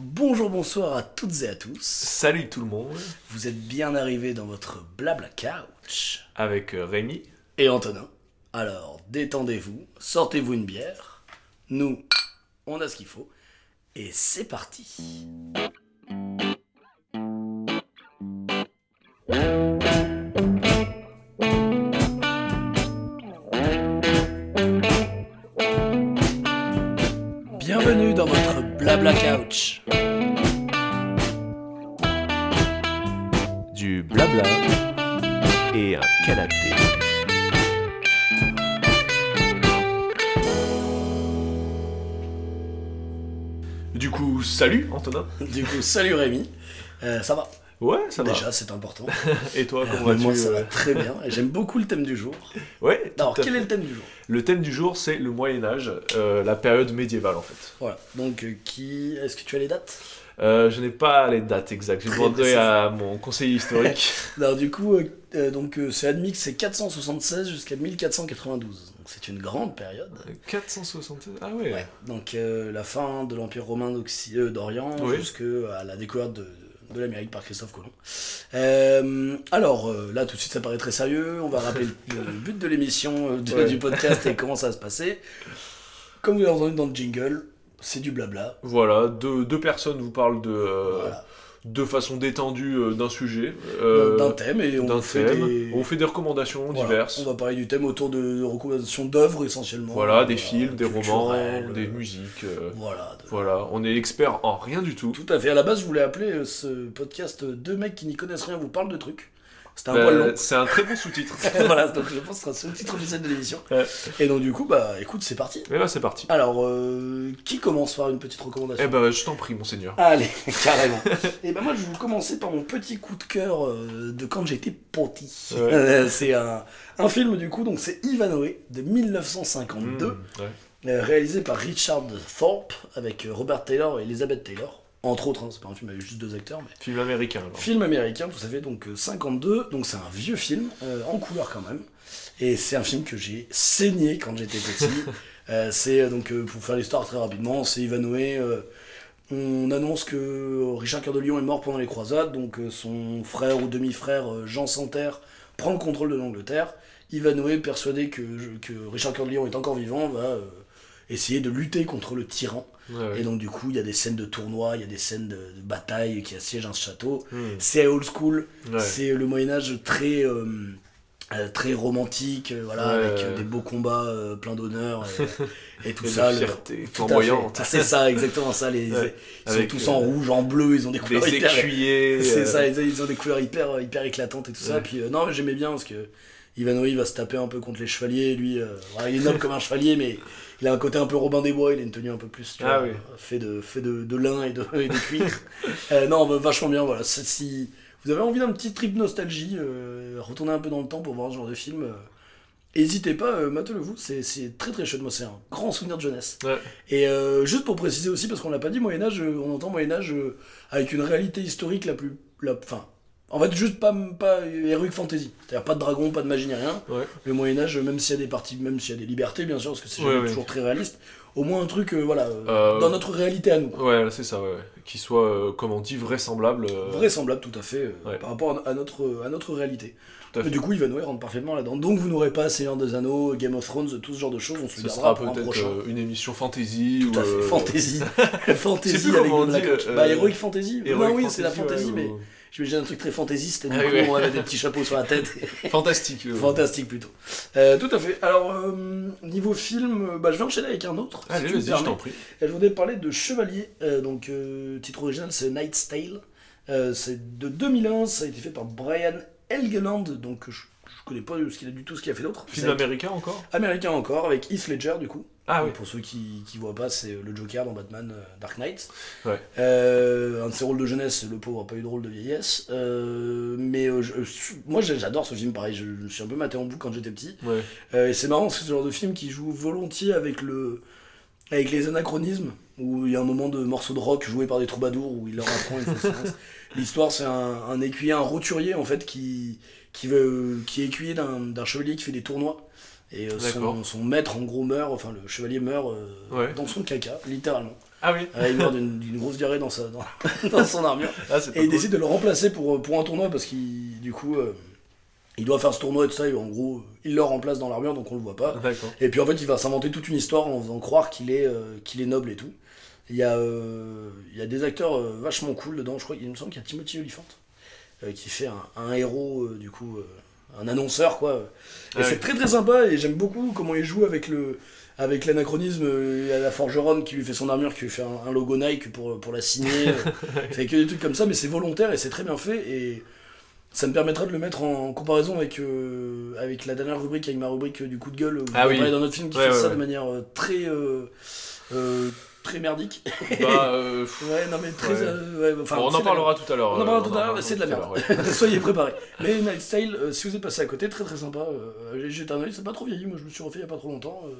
Bonjour, bonsoir à toutes et à tous. Salut tout le monde, Vous êtes bien arrivés dans votre blabla couch. avec euh, Rémi. Et Antonin. Alors, détendez-vous, sortez-vous une bière. Nous, on a ce qu'il faut. Et c'est parti. Antonin. Du coup, salut Rémi. Euh, ça va Ouais, ça va. Déjà, c'est important. Et toi, Euh, comment vas-tu moi, ça va euh très bien. J'aime beaucoup le thème du jour. Ouais. Alors, quel est le thème du jour? Le thème du jour, c'est le Moyen Âge, euh, la période médiévale en fait. Voilà. Donc, euh, qui. Est-ce que tu as les dates? Euh, je n'ai pas les dates exactes. Très demandé à mon conseiller historique. Alors, du coup, euh, euh, donc, euh, c'est admis que c'est 476 jusqu'à 1492. C'est une grande période. 476 Ah ouais. Ouais. Donc, euh, la fin de l'Empire romain euh, d'Orient Oui. jusqu'à la découverte de, de l'Amérique par Christophe Colomb. Euh, alors, euh, là, tout de suite, ça paraît très sérieux. On va rappeler le, le but de l'émission, euh, du- Ouais. du podcast et comment ça va se passer. Comme vous l'avez entendu dans le jingle, c'est du blabla. Voilà, deux, deux personnes vous parlent de, euh, Voilà. De façon détendue euh, d'un sujet. euh, d'un thème et on fait thème. des... On fait des recommandations Voilà, diverses. On va parler du thème autour de, de recommandations d'œuvres essentiellement. Voilà, des films, des romans, culturelles, des euh, musiques. euh, Voilà. de- Voilà, on est expert en rien du tout. Tout à fait. À la base, je voulais appeler euh, ce podcast euh, Deux mecs qui n'y connaissent rien vous parlent de trucs. C'était un Bah, poil long. c'est un très bon sous-titre. voilà, donc je pense que ce sera le titre officiel de l'émission. Ouais. Et donc, du coup, bah écoute, c'est parti. Et là, c'est parti. Alors, euh, qui commence par une petite recommandation Eh ben, je t'en prie, monseigneur. Allez, carrément. Et ben moi, je vais vous commencer par mon petit coup de cœur euh, de quand j'étais petit. Ouais. Euh, c'est un, un film, du coup, donc c'est Ivanhoe de 1952. Mmh, ouais. Euh, réalisé par Richard Thorpe avec euh, Robert Taylor et Elizabeth Taylor. Entre autres, hein, c'est pas un film avec juste deux acteurs, mais Film américain, alors. film américain, tout ça fait donc euh, 52, donc c'est un vieux film, euh, en couleur quand même. Et c'est un film que j'ai saigné quand j'étais petit. Euh, c'est euh, donc, euh, pour faire l'histoire très rapidement, c'est Ivanhoe. euh, on annonce que Richard Cœur de Lion est mort pendant les croisades, donc euh, son frère ou demi-frère euh, Jean Santerre prend le contrôle de l'Angleterre. Ivanhoe, persuadé que, que Richard Cœur de Lion est encore vivant, va euh, essayer de lutter contre le tyran. Ouais, ouais. Et donc du coup, il y a des scènes de tournois, il y a des scènes de, de bataille qui assiègent un château. Mmh. C'est old school, Ouais. c'est le Moyen Âge très euh, euh, très romantique, euh, voilà, avec des beaux combats euh, plein d'honneur et, et tout Et ça. le- flamboyante. fait. C'est ça, exactement ça. Les. Ils sont Avec, tous en rouge, en bleu, ils ont des couleurs hyper. C'est ça, ils ont, ils ont des couleurs hyper, hyper éclatantes et tout ça. Puis euh, non, mais j'aimais bien parce que Ivanhoe va se taper un peu contre les chevaliers. Lui, euh, il est noble comme un chevalier, mais il a un côté un peu Robin des Bois. Il a une tenue un peu plus tu Ah vois, oui. fait de, fait de, de lin et de, et de cuir. Euh, non, bah, vachement bien. Voilà. Si vous avez envie d'un petit trip nostalgie, euh, retournez un peu dans le temps pour voir ce genre de film. N'hésitez pas, euh, matez-le vous, c'est très très chouette, moi c'est un grand souvenir de jeunesse. Ouais. Et juste pour préciser aussi, parce qu'on l'a pas dit, Moyen-Âge, euh, on entend Moyen-Âge euh, avec une réalité historique la plus. La, enfin, en fait, juste pas, pas heroic fantasy. C'est-à-dire pas de dragon, pas de magie ni rien. Ouais. Le Moyen-Âge, même s'il y a des parties, même s'il y a des libertés, bien sûr, parce que c'est Ouais, jamais ouais. toujours très réaliste, au moins un truc, euh, voilà, euh, Euh, dans notre réalité à nous. Ouais, c'est ça, ouais. Qui soit, euh, comme on dit, vraisemblable. Vraisemblable tout à fait par rapport à, à notre, à notre réalité. Tout à fait. du coup, Ivanhoe rentre parfaitement là-dedans. Donc vous n'aurez pas Seigneur des Anneaux, Game of Thrones, tout ce genre de choses, on se Ce le sera un peut-être une émission fantasy. Tout à ou, fait, euh, fantasy. fantasy avec on dit, Bah, Heroic Fantasy. Heroic non, oui, c'est la fantasy, mais ou- j'imagine un truc très fantaisiste, et du Ah coup, oui, on avait des petits chapeaux sur la tête. Fantastique. euh. Fantastique plutôt. Euh, tout à fait. Alors, euh, niveau film, euh, bah, je vais enchaîner avec un autre. si Allez, tu me vas-y, je t'en prie. Je voudrais parler de Chevalier. donc, titre original, c'est Knight's Tale. C'est de 2001, ça a été fait par Brian Helgeland, donc je, je connais pas ce qu'il a du tout ce qu'il a fait d'autre. Film américain encore? Américain encore, avec Heath Ledger du coup. Ah oui. Pour ceux qui, qui voient pas, c'est le Joker dans Batman euh, Dark Knight. Ouais. Euh, un de ses rôles de jeunesse, le pauvre a pas eu de rôle de vieillesse. Euh, mais euh, je- moi j'adore ce film, pareil, je, je me suis un peu maté en boucle quand j'étais petit. Ouais. Euh, et c'est marrant, c'est ce genre de film qui joue volontiers avec le avec les anachronismes, où il y a un moment de morceau de rock joué par des troubadours, où il leur apprend une. L'histoire, c'est un, un écuyer, un roturier, en fait, qui, qui, veut, qui est écuyer d'un chevalier qui fait des tournois. Et euh, son, maître, en gros, meurt, enfin, le chevalier meurt euh, Ouais. dans son caca, littéralement. Ah oui. Euh, il meurt d'une grosse diarrhée dans, sa, dans, dans son armure. Ah, Et il décide de le remplacer pour, pour un tournoi parce qu'il, du coup, euh, il doit faire ce tournoi et tout ça. Et en gros, il le remplace dans l'armure donc on le voit pas. Et puis en fait, il va s'inventer toute une histoire en faisant croire qu'il est, euh, qu'il est noble et tout. Il y a, euh, il y a des acteurs euh, vachement cool dedans. Je crois qu'il me semble qu'il y a Timothy Olyphant euh, qui fait un, un héros, euh, du coup, euh, un annonceur quoi. Et Ah c'est oui. très très sympa et j'aime beaucoup comment il joue avec le. Avec l'anachronisme, euh, il y a la forgeronne qui lui fait son armure, qui lui fait un, un logo Nike pour, pour la signer. c'est que des trucs comme ça, mais c'est volontaire et c'est très bien fait. Et ça me permettra de le mettre en comparaison avec, euh, avec la dernière rubrique, avec ma rubrique euh, du coup de gueule, où Ah on oui. d'un autre film qui Ouais, fait ouais, ça ouais. de manière euh, très, euh, euh, très merdique. Bah, euh, ouais, non mais très. Ouais. euh, ouais, enfin, bon, on en parlera tout à l'heure. On en euh, parlera tout à l'heure, c'est de la merde. Soyez préparés. Mais Night Style, euh, si vous êtes passé à côté, très très sympa. Euh, j'ai un c'est pas trop vieilli. Moi je me suis refait il y a pas trop longtemps. euh,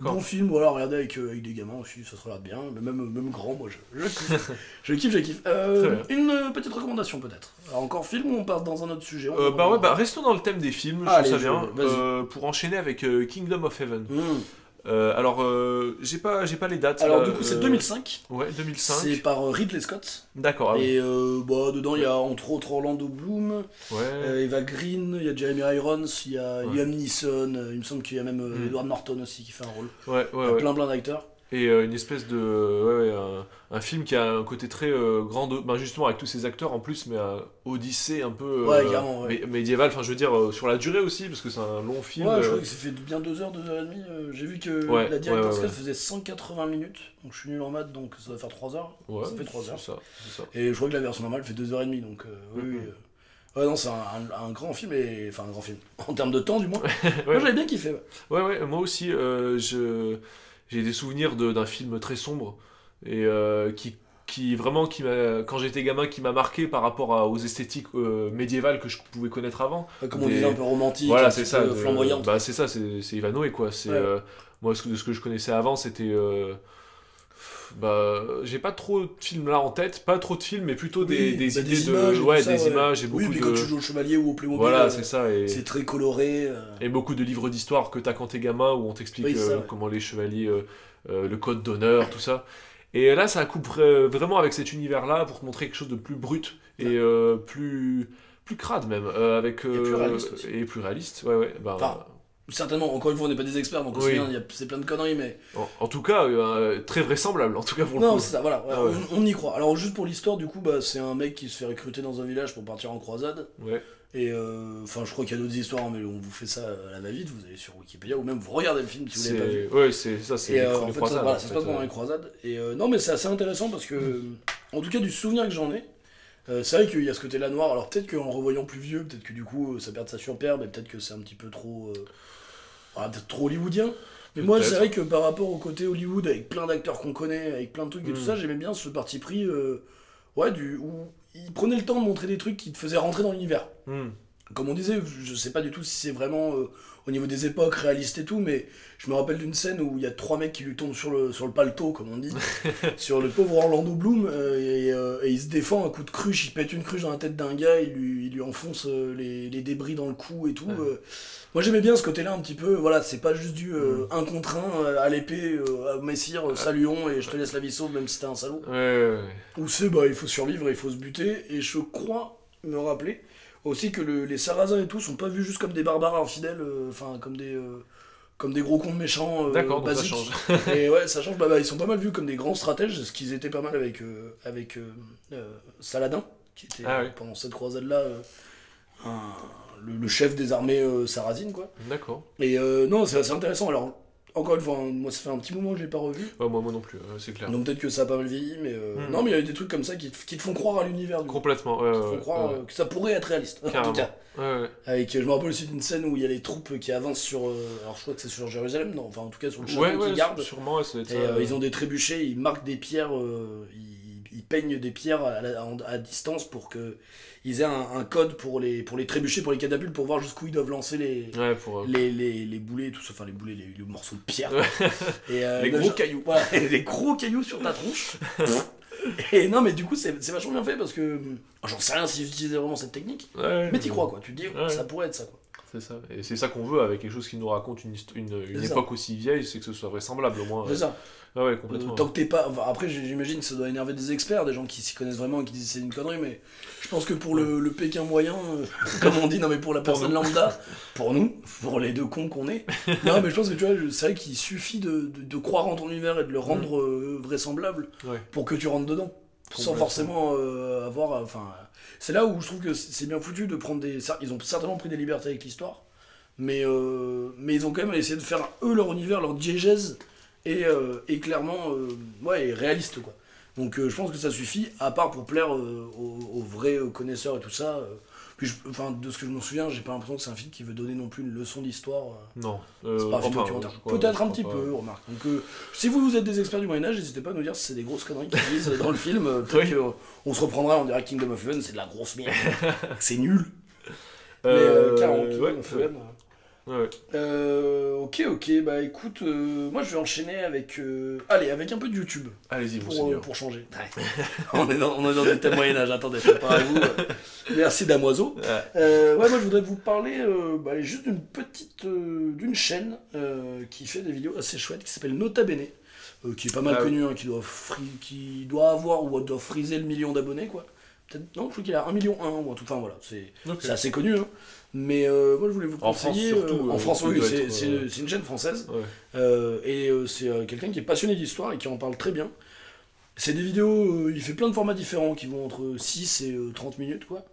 bon film, voilà, regardez avec, euh, avec des gamins aussi, ça se regarde bien. Mais même, même grand, moi je, je kiffe. je kiffe, je kiffe. Euh, une euh, petite recommandation peut-être. Encore film ou on passe dans un autre sujet on Euh, bah ouais, bah restons dans le thème des films, je trouve ça bien. Euh, pour enchaîner avec euh, Kingdom of Heaven. Hmm. Euh, alors, euh, j'ai pas, j'ai pas les dates. Alors là, du coup c'est euh, 2005. Ouais, C'est 2005. par euh, Ridley Scott. D'accord, ah. Et euh, bah, dedans il y a entre autres Orlando Bloom. Ouais. Euh, Eva Green, il y a Jeremy Irons, il y a Ouais. Liam Neeson, euh, il me semble qu'il y a même euh, Mm. Edward Norton aussi qui fait un rôle. ouais, Il ouais, y a ouais. plein plein d'acteurs. Et euh, une espèce de. Ouais, ouais, un, un film qui a un côté très euh, grand. Ben justement, avec tous ces acteurs en plus, mais un Odyssée un peu. euh, Ouais, carrément, mé- médiéval, enfin, je veux dire, euh, sur la durée aussi, parce que c'est un long film. Ouais, je euh, crois que ça fait bien 2 heures, 2 heures et demie. J'ai vu que la director's cut faisait 180 minutes, donc je suis nul en maths, donc ça va faire 3 heures. ouais, ça fait 3 heures. Ça, ça. Et je crois que la version normale fait 2 heures et demie, donc euh, oui, oui, Mhm. euh, Ouais, non, c'est un, un- un grand film, et... enfin un grand film, en termes de temps du moins. Ouais. Moi j'avais bien kiffé. ouais. Ouais, ouais, moi aussi, euh, je, j'ai des souvenirs de- d'un film très sombre et euh, qui, qui vraiment, qui quand j'étais gamin, qui m'a marqué par rapport à- aux esthétiques euh, médiévales que je pouvais connaître avant. Comme on Des- disait, un peu romantique, voilà, un c'est ça. flamboyante. Bah, c'est ça, c'est, Ivanoé, quoi. C'est, Ouais. euh, moi, ce que- de ce que je connaissais avant, c'était. Bah, j'ai pas trop de films là en tête, pas trop de films, mais plutôt des, Oui, des bah, idées de. images et ouais, ça, des ouais. images et Oui, beaucoup puis de. quand tu joues au chevalier ou au Playmobil, voilà, euh, c'est ça. Et... c'est très coloré. euh, Et beaucoup de livres d'histoire que t'as quand t'es gamin où on t'explique Oui, euh, ouais. comment les chevaliers, euh, le code d'honneur, tout ça. Et là, ça coupe vra- vraiment avec cet univers-là pour te montrer quelque chose de plus brut et plus plus crade même, avec plus euh, réaliste et plus réaliste. Ouais, ouais. bah, Enfin, Certainement, encore une fois, on n'est pas des experts, donc on Oui. c'est plein de conneries, mais. en, en tout cas, euh, très vraisemble. En tout cas pour le Non, c'est ça, voilà, ouais, Ah ouais. on, on y croit. Alors, juste pour l'histoire, du coup, bah, c'est un mec qui se fait recruter dans un village pour partir en croisade. Ouais. Et euh, enfin, je crois qu'il y a d'autres histoires, hein, mais on vous fait ça à la va-vite, vous allez sur Wikipédia, ou même vous regardez le film si vous l'avez pas vu. Ouais, c'est ça, c'est euh, en fait, croisades, ça, voilà, en ça se passe pendant les croisades. Et euh, non, mais c'est assez intéressant parce que, en tout cas, du souvenir que j'en ai, euh, c'est vrai qu'il y a ce côté-là noir. Alors peut-être qu'en revoyant plus vieux, peut-être que du coup, euh, ça perd sa superbe, et peut-être que c'est un petit peu trop, euh, voilà, peut-être trop hollywoodien. Mais moi, c'est vrai que par rapport au côté Hollywood, avec plein d'acteurs qu'on connaît, avec plein de trucs et tout Mm. ça, j'aimais bien ce parti pris, euh, ouais, du où il prenait le temps de montrer des trucs qui te faisaient rentrer dans l'univers Hmm. comme on disait, je sais pas du tout si c'est vraiment au niveau des époques réaliste et tout, mais je me rappelle d'une scène où il y a trois mecs qui lui tombent sur le, sur le paletot, comme on dit, sur le pauvre Orlando Bloom, euh, et, euh, et il se défend un coup de cruche, il pète une cruche dans la tête d'un gars, il lui, il lui enfonce euh, les, les débris dans le cou et tout. Ouais. Moi j'aimais bien ce côté-là un petit peu, voilà, c'est pas juste du Mm. un contre un à l'épée, à messire, saluons et je te laisse la vie sauve même si t'es un salaud. Ouais. Où c'est, bah, il faut survivre et il faut se buter. Et je crois me rappeler aussi que le- les Sarrasins et tout sont pas vus juste comme des barbares infidèles, euh, enfin, comme des. euh, comme des gros cons méchants euh, D'accord, donc ça change. et ouais, ça change. Bah, bah, ils sont pas mal vus comme des grands stratèges, ce qu'ils étaient pas mal avec, avec Saladin, qui était Ah oui. pendant cette croisade-là euh, un- le, le chef des armées euh, sarrasines, quoi. D'accord. Et euh, non, c'est assez intéressant. Alors, encore une fois, hein, moi, ça fait un petit moment que je l'ai pas revu. Ouais, moi, moi non plus, euh, c'est clair. Donc peut-être que ça a pas mal vieilli, mais euh, Mm. non, mais il y a des trucs comme ça qui, te- qui te font croire à l'univers. Complètement. Ouais, Qui te font croire ouais. euh, que ça pourrait être réaliste. En tout cas. Ouais, ouais. Avec, je me rappelle aussi d'une scène où il y a les troupes qui avancent sur. euh, alors je crois que c'est sur Jérusalem, non, enfin en tout cas sur le château Ouais, qu'ils ouais, gardent. sûrement, ouais, ça doit être Et euh, ils ont des trébuchets, ils marquent des pierres, euh, ils, ils peignent des pierres à, distance pour que ils aient un, un code pour les, pour les trébuchets, pour les catapultes, pour voir jusqu'où ils doivent lancer les, Ouais, pour. euh, les, les, les boulets, tout ça, enfin les boulets, les, les morceaux de pierre. Et, euh, Les le gros genre- cailloux. Voilà, des gros cailloux sur ta tronche. Et non, mais du coup, c'est c'est vachement bien fait parce que j'en sais rien si j'utilisais vraiment cette technique, Ouais, mais t'y crois quoi. Tu te dis, Ouais. ça pourrait être ça quoi. C'est ça. Et c'est ça qu'on veut avec quelque chose qui nous raconte une, une, une ça. époque aussi vieille, c'est que ce soit vraisemblable au moins. C'est ça. Ah ouais, Euh, complètement. tant que t'es pas. enfin, après, j'imagine que ça doit énerver des experts, des gens qui s'y connaissent vraiment et qui disent c'est une connerie, mais je pense que pour le, le Pékin moyen, euh, comme on dit, non mais pour la personne lambda, pour nous, pour les deux cons qu'on est, non mais je pense que tu vois, c'est vrai qu'il suffit de, de- de croire en ton univers et de le rendre euh, vraisemblable Ouais. pour que tu rentres dedans. Sans forcément euh, avoir. Enfin, c'est là où je trouve que c'est bien foutu de prendre des. Ils ont certainement pris des libertés avec l'histoire, mais, euh, mais ils ont quand même essayé de faire eux leur univers, leur diégèse, et, euh, et clairement euh, ouais, et réaliste quoi. Donc euh, je pense que ça suffit, à part pour plaire euh, aux, aux vrais euh, connaisseurs et tout ça. Puis je- enfin, de ce que je me souviens, j'ai pas l'impression que c'est un film qui veut donner non plus une leçon d'histoire. euh. Non. C'est Euh, pas un film enfin, documentaire. Peut-être un petit pas. peu, remarque. Donc, euh, si vous, vous êtes des experts du Moyen-Âge, n'hésitez pas à nous dire si c'est des grosses conneries qu'ils disent dans le film. Peut-être Oui. que, euh, on se reprendra, on dira Kingdom of Heaven, c'est de la grosse merde. c'est nul. Mais Euh, euh, carrément, ouais, Kingdom of Heaven. Ouais. Euh, ok, ok, bah écoute, euh, moi je vais enchaîner avec. euh, allez, avec un peu de YouTube Allez-y, pour, euh, changer. on, est dans, on est dans du thème Moyen-Âge, attendez, préparez-vous. euh. Merci Damoiseau. Ouais. Euh, ouais, moi je voudrais vous parler euh, bah, juste d'une petite. euh, d'une chaîne euh, qui fait des vidéos assez chouettes qui s'appelle Nota Bene, euh, qui est pas mal Ah oui. connue, hein, qui, doit qui doit avoir ou doit friser le million d'abonnés quoi. Peut-être, non, je crois qu'il a 1 million 1 ou en tout. Enfin voilà, c'est assez connu. Hein. Mais euh, moi je voulais vous En France, conseiller. surtout, euh, en euh, France, oui, c'est euh, une chaîne française. Ouais. Euh, et euh, c'est euh, quelqu'un qui est passionné d'histoire et qui en parle très bien. C'est des vidéos, euh, il fait plein de formats différents qui vont entre 6 et euh, 30 minutes, quoi.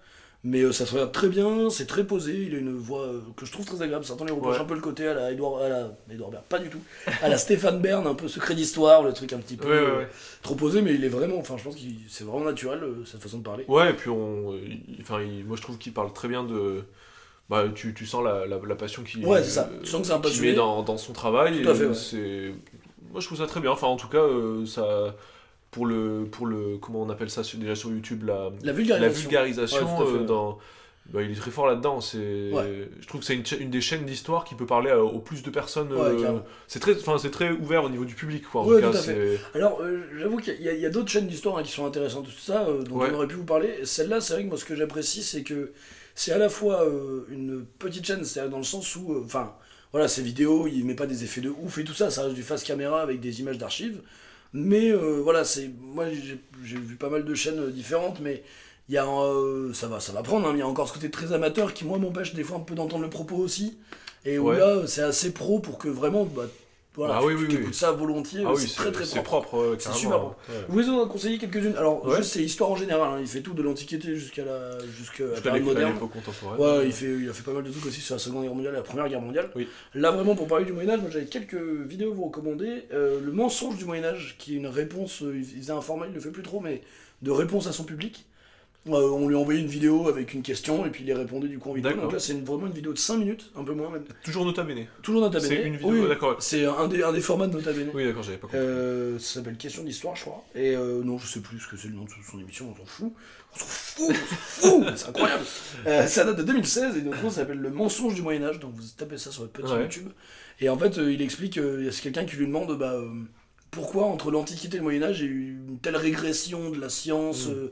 Mais euh, ça se regarde très bien, c'est très posé, il a une voix euh, que je trouve très agréable. Certains lui reprochent Ouais. un peu le côté à la Edouard, à la Edouard Baird, pas du tout. À la Stéphane Bern, un peu secret d'histoire, le truc un petit peu Ouais, euh, trop posé, mais il est vraiment, enfin je pense que c'est vraiment naturel euh, cette façon de parler. Ouais, et puis on, enfin, moi je trouve qu'il parle très bien de. Bah, tu, tu sens la, la, la passion qu'il Ouais, c'est ça. Tu sens que c'est un passionné. met dans, dans son travail. Tout à et fait, ouais. c'est... Moi je trouve ça très bien. Enfin, en tout cas, euh, ça. Pour le, pour le. Comment on appelle ça déjà sur YouTube La, La la vulgarisation. vulgarisation Ouais, à fait, euh, dans. Bah, il est très fort là-dedans. C'est, Ouais. je trouve que c'est une, une des chaînes d'histoire qui peut parler au plus de personnes. Ouais, euh, c'est très, enfin, c'est très ouvert au niveau du public, quoi. En Ouais, tout cas, tout à fait. c'est. Alors, euh, j'avoue qu'il y a, d'autres chaînes d'histoire hein, qui sont intéressantes, tout ça, dont on aurait pu vous parler. Celle-là, c'est vrai que moi, ce que j'apprécie, c'est que c'est à la fois euh, une petite chaîne, c'est-à-dire dans le sens où, euh, enfin, voilà, ces vidéos, il met pas des effets de ouf et tout ça, ça reste du face caméra avec des images d'archives. Mais euh, voilà, c'est moi, j'ai vu pas mal de chaînes différentes, mais il y a, ça va, ça va prendre. hein, il y a encore ce côté très amateur qui moi m'empêche des fois un peu d'entendre le propos aussi. Et où Ouais. là, c'est assez pro pour que vraiment, bah, voilà, Ah tu, oui, tu oui, ça volontiers. Ah euh, oui, c'est très très propre. propre. C'est super bon. Ouais. Vous en conseiller quelques-unes. Alors, Ouais. juste c'est histoire en général. hein. Il fait tout de l'Antiquité jusqu'à la jusqu'à la Jusqu'à période moderne. contemporaine. Ouais, il, fait, il a fait pas mal de trucs aussi sur la Seconde Guerre mondiale et la Première Guerre mondiale. Oui. Là, vraiment, pour parler du Moyen-Âge, moi j'avais quelques vidéos à vous recommander. Euh, le mensonge du Moyen-Âge, qui est une réponse, euh, il faisait un format, il le fait plus trop, mais de réponse à son public. Euh, on lui a envoyé une vidéo avec une question et puis il y répondait du coup en vidéo. Donc là, c'est vraiment une vidéo de 5 minutes, un peu moins même. Toujours Nota Bene. Toujours Nota C'est Bene. une vidéo, Oui, d'accord. C'est un des, un des formats de Nota Bene. Oui, d'accord, j'avais pas compris. Euh, ça s'appelle Question d'histoire, je crois. Et euh, non, je sais plus ce que c'est le nom de son émission, on s'en fout. On s'en fout, on s'en fout, c'est incroyable. Euh, ça date de 2016 et notre nom s'appelle Le mensonge du Moyen-Âge. Donc vous tapez ça sur votre petit Ouais. YouTube. Et en fait, il explique, c'est quelqu'un qui lui demande bah, pourquoi entre l'Antiquité et le Moyen-Âge il y a eu une telle régression de la science. Mm.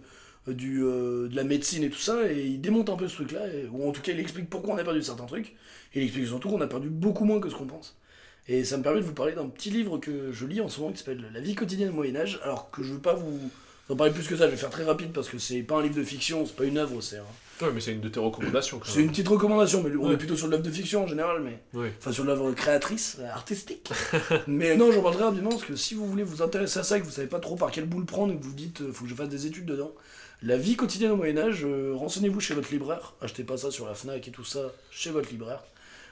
Euh, du, euh, de la médecine et tout ça, et il démonte un peu ce truc-là, ou en tout cas il explique pourquoi on a perdu certains trucs, et il explique surtout qu'on a perdu beaucoup moins que ce qu'on pense. Et ça me permet de vous parler d'un petit livre que je lis en ce moment qui s'appelle La vie quotidienne au Moyen-Âge. Alors que je veux pas vous en parler plus que ça, je vais faire très rapide parce que c'est pas un livre de fiction, c'est pas une œuvre, c'est un- Ouais, mais c'est une de tes recommandations. c'est une petite recommandation, mais on Ouais. est plutôt sur l'œuvre de fiction en général, mais Oui. enfin sur l'œuvre créatrice, euh, artistique. mais non, j'en parlerai rapidement parce que si vous voulez vous intéresser à ça, et que vous savez pas trop par quelle boule prendre, et que vous dites faut que je fasse des études dedans, la vie quotidienne au Moyen-Âge, euh, renseignez-vous chez votre libraire, achetez pas ça sur la Fnac et tout ça, chez votre libraire.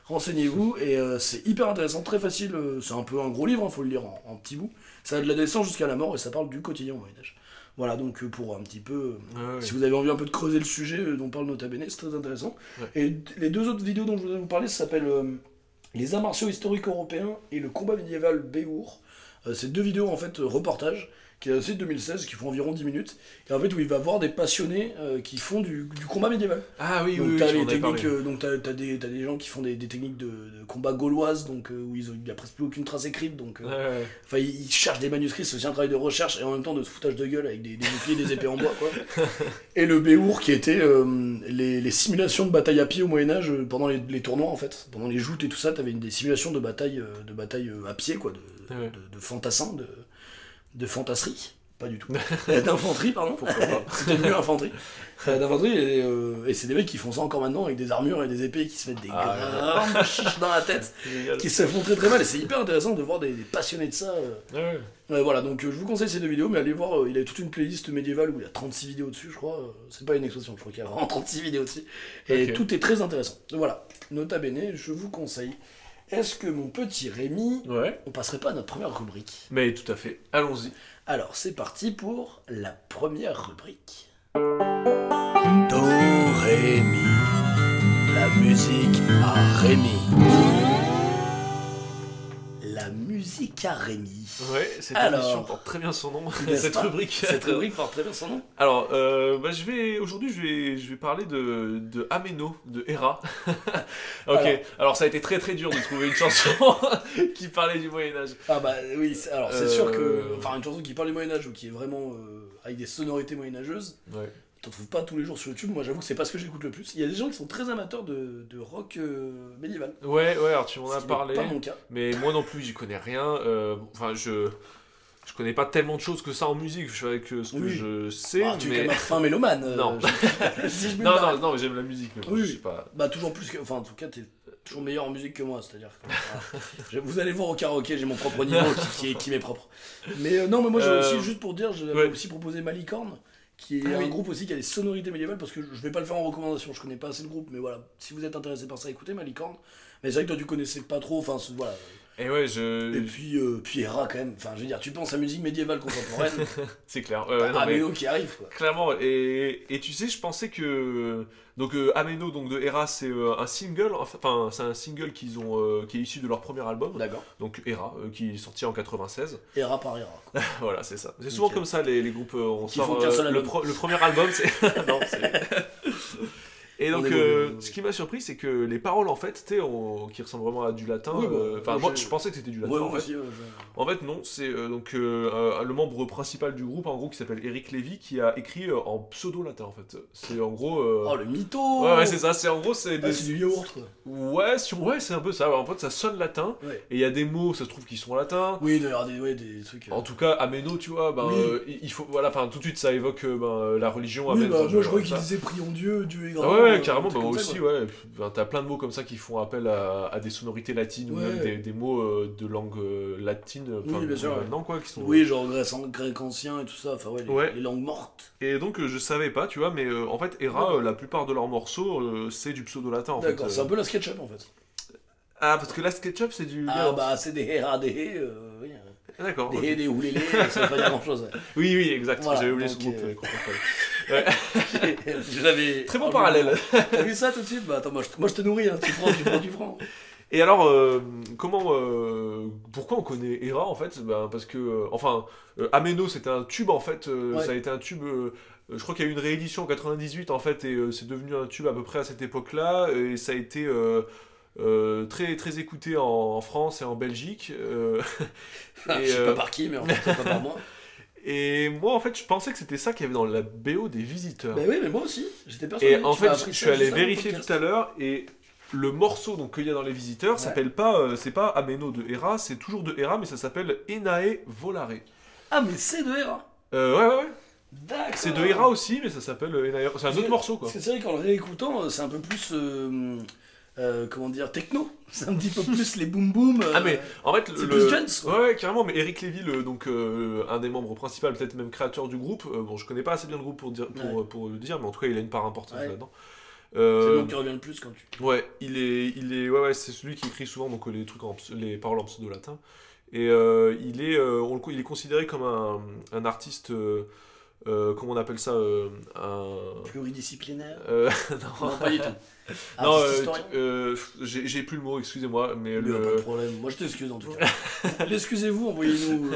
Renseignez-vous et euh, c'est hyper intéressant, très facile. euh, c'est un peu un gros livre, il faut le lire en, en petits bouts. Ça va de la naissance jusqu'à la mort et ça parle du quotidien au Moyen-Âge. Voilà, donc euh, pour un petit peu. euh, ouais. si vous avez envie un peu de creuser le sujet euh, dont parle Nota Bene, c'est très intéressant. Ouais. Et d- les deux autres vidéos dont je voudrais vous parler, ça s'appelle euh, Les arts martiaux historiques européens et le combat médiéval Béour. Euh, c'est deux vidéos en fait euh, reportages qui est aussi de 2016, qui font environ 10 minutes, et en fait où il va voir des passionnés euh, qui font du, du combat médiéval. Ah oui, donc oui, t'as les techniques, euh, donc t'as, t'as des, t'as des gens qui font des, des techniques de, de combat gauloise, donc euh, où ils il y a presque plus aucune trace écrite, donc Ouais, ouais. enfin ils, ils cherchent des manuscrits, c'est aussi un travail de recherche et en même temps de foutage de gueule avec des, des boucliers, des épées en bois quoi. Et le Béour qui était les, les simulations de bataille à pied au Moyen Âge pendant les, les tournois en fait, pendant les joutes et tout ça, t'avais une- des simulations de bataille, de bataille à pied quoi, de, Ouais. de, de fantassins, de, de fantasserie, pas du tout, Euh, d'infanterie pardon. C'était mieux infanterie. Euh, d'infanterie, et, euh, et c'est des mecs qui font ça encore maintenant avec des armures et des épées qui se mettent des Ah, grandes chiches dans la tête, qui se font très très mal. Et c'est hyper intéressant de voir des, des passionnés de ça. euh. Ouais, voilà, donc je vous conseille ces deux vidéos, mais allez voir, il a toute une playlist médiévale où il y a 36 vidéos dessus, je crois. c'est pas une expression, je crois qu'il y a vraiment 36 vidéos dessus. Et tout est très intéressant. Donc voilà, nota bene, je vous conseille. Est-ce que mon petit Rémi, Ouais. on passerait pas à notre première rubrique Mais tout à fait. Allons-y. Alors, c'est parti pour la première rubrique. Do, Ré, Mi. La musique à Rémi. À Rémi. Ouais, cette Alors. émission porte très bien son nom. Cette pas rubrique. Cette rubrique porte très bien son nom. Alors, euh, bah, je vais aujourd'hui, je vais, je vais parler de, de Ameno, de Hera. ok. Alors. Alors. ça a été très très dur de trouver une chanson qui parlait du Moyen Âge. Ah bah oui, alors c'est Euh. sûr que. Enfin, une chanson qui parle du Moyen-Âge ou qui est vraiment euh, avec des sonorités moyenâgeuses, Ouais. T'en trouves pas tous les jours sur YouTube. Moi, j'avoue que c'est pas ce que j'écoute le plus. Il y a des gens qui sont très amateurs de, de rock euh, médiéval. Ouais, ouais. Alors tu m'en as parlé, pas mon cas. mais moi non plus, j'y connais rien. Euh, Enfin, je. Je connais pas tellement de choses que ça en musique, je que ce que Oui. je sais, Ah, tu es quand même un fin mélomane. euh, Non. si je Non, non, j'aime la musique, mais Oui, je sais pas... Bah toujours plus que... Enfin en tout cas t'es toujours meilleur en musique que moi, c'est-à-dire que... Vous allez voir au karaoké, j'ai mon propre niveau qui, qui qui m'est propre. Mais euh, non mais moi Euh, aussi, juste pour dire, j'avais ouais. aussi proposé Malicorne, qui est Ah un oui. groupe aussi qui a des sonorités médiévales, parce que je vais pas le faire en recommandation, je connais pas assez le groupe, mais voilà, si vous êtes intéressé par ça, écoutez Malicorne. Mais c'est vrai que toi tu connaissais pas trop, enfin voilà. Et ouais, je... Et puis, euh, puis Hera quand même, enfin je veux dire, tu penses à musique médiévale contemporaine, C'est clair. Non, ah mais- Mélo qui arrive quoi. Clairement, et, et tu sais, je pensais que. Donc, euh, Ameno donc, de Hera, c'est euh, un single, enfin, c'est un single qu'ils ont, qui est issu de leur premier album, D'accord. donc Hera, qui est sorti en 96. Hera par Hera. voilà, c'est ça. C'est souvent comme ça, les, les groupes, on Qui font sort qu'un seul le, pro- le premier album, c'est. non, c'est. Et On donc, euh, ce qui m'a surpris, c'est que les paroles, en fait, tu sais, on- qui ressemblent vraiment à du latin. Oui, bah, euh, Enfin, moi, je pensais que c'était du latin. Ouais, en fait. aussi, ouais, je- En fait, non, c'est euh, donc euh, le membre principal du groupe, en gros, qui s'appelle Eric Lévy, qui a écrit en pseudo-latin, en fait. C'est en gros. Oh le mytho Ouais, ouais, c'est ça, c'est en gros, c'est Ah, des. c'est du yaourt. Ouais, si- ouais, c'est un peu ça. En fait, ça sonne latin, et il y a des mots, ça se trouve, qui sont en latin. Oui, d'ailleurs, des, ouais, des trucs. En tout cas, Ameno, tu vois, ben, Oui. il faut. Voilà, enfin, tout de suite, ça évoque ben, la religion. Oui, bah, moi je comme qu'il disait prions Dieu, Dieu est grand. Ouais, euh, carrément, bah, ça, aussi, ouais. T'as plein de mots comme ça qui font appel à, à des sonorités latines ou même des, des mots euh, de langue euh, latine, enfin, bien sûr, quoi, qui sont. Oui, genre grec, grec ancien et tout ça, enfin ouais, les, Ouais. les langues mortes. Et donc, euh, je savais pas, tu vois, mais en fait, Hera, la plupart de leurs morceaux, c'est du pseudo-latin, en fait. D'accord, c'est un peu la SketchUp en fait. Ah, parce que là, SketchUp, c'est du. Ah bah c'est des héra, des hé, oui. D'accord. Des ok. hé, des oulélés, ça veut pas dire grand chose. Oui, oui, exact. Voilà, J'avais oublié ce groupe. Complètement. Je l'avais. Très bon parallèle. T'as vu ça tout de suite? Bah attends, moi je, moi, je te nourris, hein. tu prends, tu prends, tu prends. Et alors, euh, comment, euh, pourquoi on connaît Hera en fait? Ben, Parce que, euh, enfin, euh, Ameno c'était un tube en fait, euh, Ouais. ça a été un tube. euh, je crois qu'il y a eu une réédition en 98 en fait, et euh, c'est devenu un tube à peu près à cette époque-là, et ça a été euh, euh, très très écouté en, en France et en Belgique. euh, Ah, Et, je sais euh, pas par qui, mais en fait, c'est pas par moi. et moi en fait, je pensais que c'était ça qu'il y avait dans la BO des visiteurs. Bah oui, mais moi aussi, j'étais persuadé. Et en fait, je suis allé vérifier tout à l'heure et le morceau donc qu'il y a dans les visiteurs Ouais. s'appelle pas euh, c'est pas Ameno de Hera, c'est toujours de Hera mais ça s'appelle Enae Volare. Ah, mais c'est de Hera Euh, ouais ouais ouais. D'accord C'est de Hera aussi mais ça s'appelle euh, Enae. C'est un autre morceau quoi. C'est vrai qu'en le réécoutant, euh, c'est un peu plus. euh, euh, comment dire Techno C'est un petit peu plus les boom boom. euh, Ah mais en fait le, plus Jones. Ouais, ouais, carrément mais Eric Lévy le- donc euh, un des membres principaux peut-être même créateur du groupe euh, bon je connais pas assez bien le groupe pour dire pour, Ouais. pour le dire mais en tout cas il a une part importante Ouais. là-dedans. C'est Euh, le nom qui revient le plus quand tu. Ouais, il est, il est, ouais, ouais, c'est celui qui écrit souvent donc les trucs en, les paroles en pseudo-latin. Et euh, il est, euh, on il est considéré comme un, un artiste euh, comment on appelle ça euh, un... Pluridisciplinaire euh, Non, pas du tout. non, euh, euh, j'ai plus le mot, excusez-moi, mais Mais a pas de le... problème. Moi, je t'excuse en tout cas. L'excusez-vous, envoyez-nous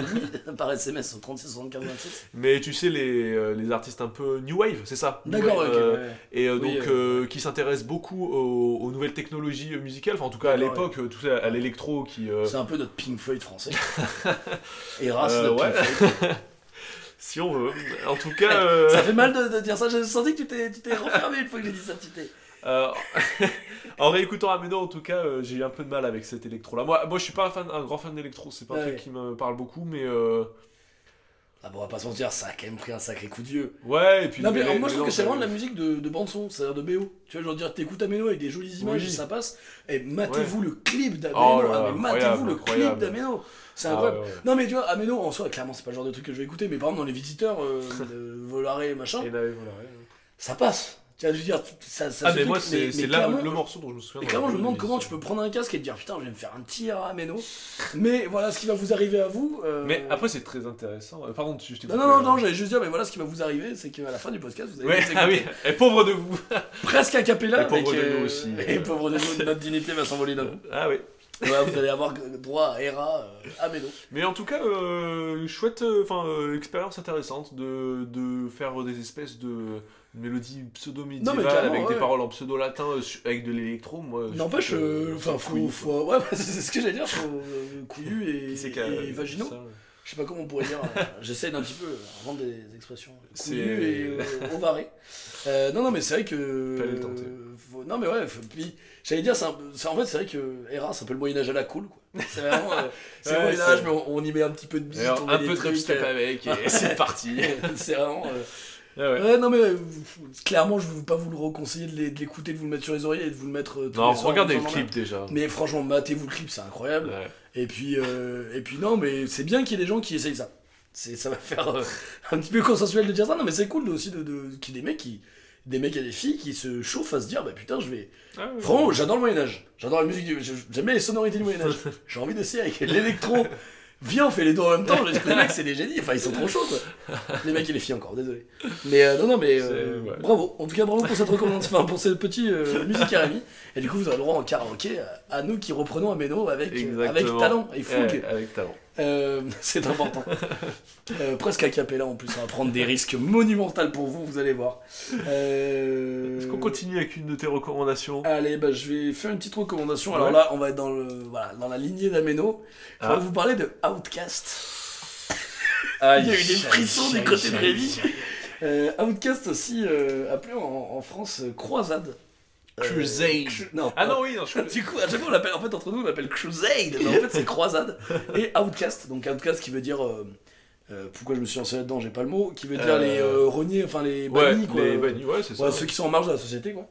par SMS au 36 75 26. Mais tu sais, les, les artistes un peu New Wave, c'est ça? D'accord, ok. ouais. Et euh, Oui, donc, euh, euh, qui s'intéressent beaucoup aux, aux nouvelles technologies musicales, enfin en tout cas à l'époque, tout ça, à l'électro qui... euh, C'est un peu notre Pink Floyd français. Et Ras, Euh, notre ouais. Pink Floyd. Si on veut. En tout cas... euh, Ça fait mal de, de dire ça. J'ai senti que tu t'es, tu t'es renfermé une fois que j'ai dit ça. Tu t'es... Euh, en réécoutant Ameno, en tout cas, euh, j'ai eu un peu de mal avec cet électro-là. Moi, moi, je suis pas un, fan, un grand fan d'électro, c'est pas un truc qui me parle beaucoup, mais euh, Ah bon, on va pas se mentir, ça a quand même pris un sacré coup de vieux. ouais. Et puis Non, mais alors, moi je trouve que c'est vraiment de la musique de, de bande-son, c'est-à-dire de BO. Tu vois, veux dire, t'écoutes Ameno avec des jolies images Oui. et ça passe. Et matez-vous le clip d'Ameno. Oh là ah, là, mais matez-vous le clip d'Ameno. C'est Ah, incroyable. ouais, ouais. Non, mais tu vois, Ameno en soi, clairement, c'est pas le genre de truc que je vais écouter. Mais par exemple, dans Les Visiteurs, euh, de Volare, machin, Et là, ça passe. Tu vois, je veux dire, ça, ça Ah, mais moi, c'est mais là le morceau dont je me souviens. Et clairement, la je me demande comment tu peux prendre un casque et te dire putain, je vais me faire un tir à Ameno. Mais voilà ce qui va vous arriver à vous. euh, Mais après, c'est très intéressant. Euh, Pardon, tu je t'ai Non, non, non, euh. non, j'allais juste dire, mais voilà ce qui va vous arriver, c'est qu'à la fin du podcast, vous allez Ouais, ah oui, et pauvre de vous. presque à capella. Et pauvre de nous aussi. Et pauvre de nous, notre dignité va s'envoler d'un coup. Ah oui. Voilà, vous allez avoir droit à Hera, euh, à Méno. Mais en tout cas, euh, chouette, euh, enfin, euh, expérience intéressante de, de faire des espèces de mélodies pseudo-médiévales carrément, avec ouais. des paroles en pseudo-latin, euh, su- avec de l'électro. Moi, N'empêche, enfin, faut, faut, ouais, c'est c'est ce que j'allais dire, faut couillu et, et vaginaux. ça Je sais pas comment on pourrait dire. euh, J'essaie d'un petit peu euh, inventer des expressions. C'est- Couillu et euh. Euh, non, non, mais c'est vrai que. Fallait le tenter. euh, faut- non, mais ouais, faut- puis j'allais dire, c'est un en fait, c'est vrai que Hera, c'est un peu le Moyen-Âge à la cool, quoi. C'est vraiment. euh, c'est Ouais, le Moyen-Âge, mais on, on y met un petit peu de beat, Alors, on met un peu de trucs, euh, avec, et c'est parti. c'est vraiment. Ah ouais. Ouais, non, mais euh, clairement, je ne veux pas vous le reconseiller de l'é- de l'écouter, de vous le mettre sur les oreilles et de vous le mettre. euh, tous Non, les soirs regardez le clip déjà. Mais franchement, matez-vous le clip, c'est incroyable. Ouais. Et puis, euh, et puis non, mais c'est bien qu'il y ait des gens qui essayent ça. C'est, ça va faire euh, un petit peu consensuel de dire ça. Non, mais c'est cool aussi de, de, qu'il y ait des mecs qui. Des mecs et des filles qui se chauffent à se dire, bah putain, je vais. Ah. Franchement, j'adore le Moyen-Âge. J'adore la musique du. J'aime les sonorités du Moyen-Âge. J'ai envie d'essayer avec l'électro. Viens, on fait les deux en même temps. Je les mecs, c'est des génies. Enfin, ils sont trop chauds, quoi. Les mecs et les filles encore, désolé. Mais euh, non, non, mais euh, ouais. bravo. En tout cas, bravo pour cette recommandation, enfin, pour ce petit euh, musique Aramis. Et du coup, vous aurez le droit en karaoké à, à nous qui reprenons Ameno avec, euh, avec talent et fougue. Ouais, avec talent. Euh, c'est important. Euh, presque à capella en plus, on va prendre des risques monumentaux pour vous, vous allez voir. Euh, Est-ce qu'on continue avec une de tes recommandations? Allez, bah, je vais faire une petite recommandation. Alors là, on va être dans, le, voilà, dans la lignée d'Ameno. Je vais Ah. vous parler de Outcast. Il y a eu des frissons du côté de Rémi. Outcast aussi, appelé en, en France Croisade. Euh, Crusade. Non, Ah non, oui, non, je Du coup, à chaque fois, on l'appelle, en fait, entre nous, on l'appelle Crusade, mais en fait, c'est Croisade. Et Outcast, donc Outcast qui veut dire. euh, euh, pourquoi je me suis lancé là-dedans, j'ai pas le mot, qui veut dire Euh, les euh, reniers, enfin les Ouais, bannis, quoi. les bannis, ouais, c'est ça. Ouais, ceux qui sont en marge de la société, quoi.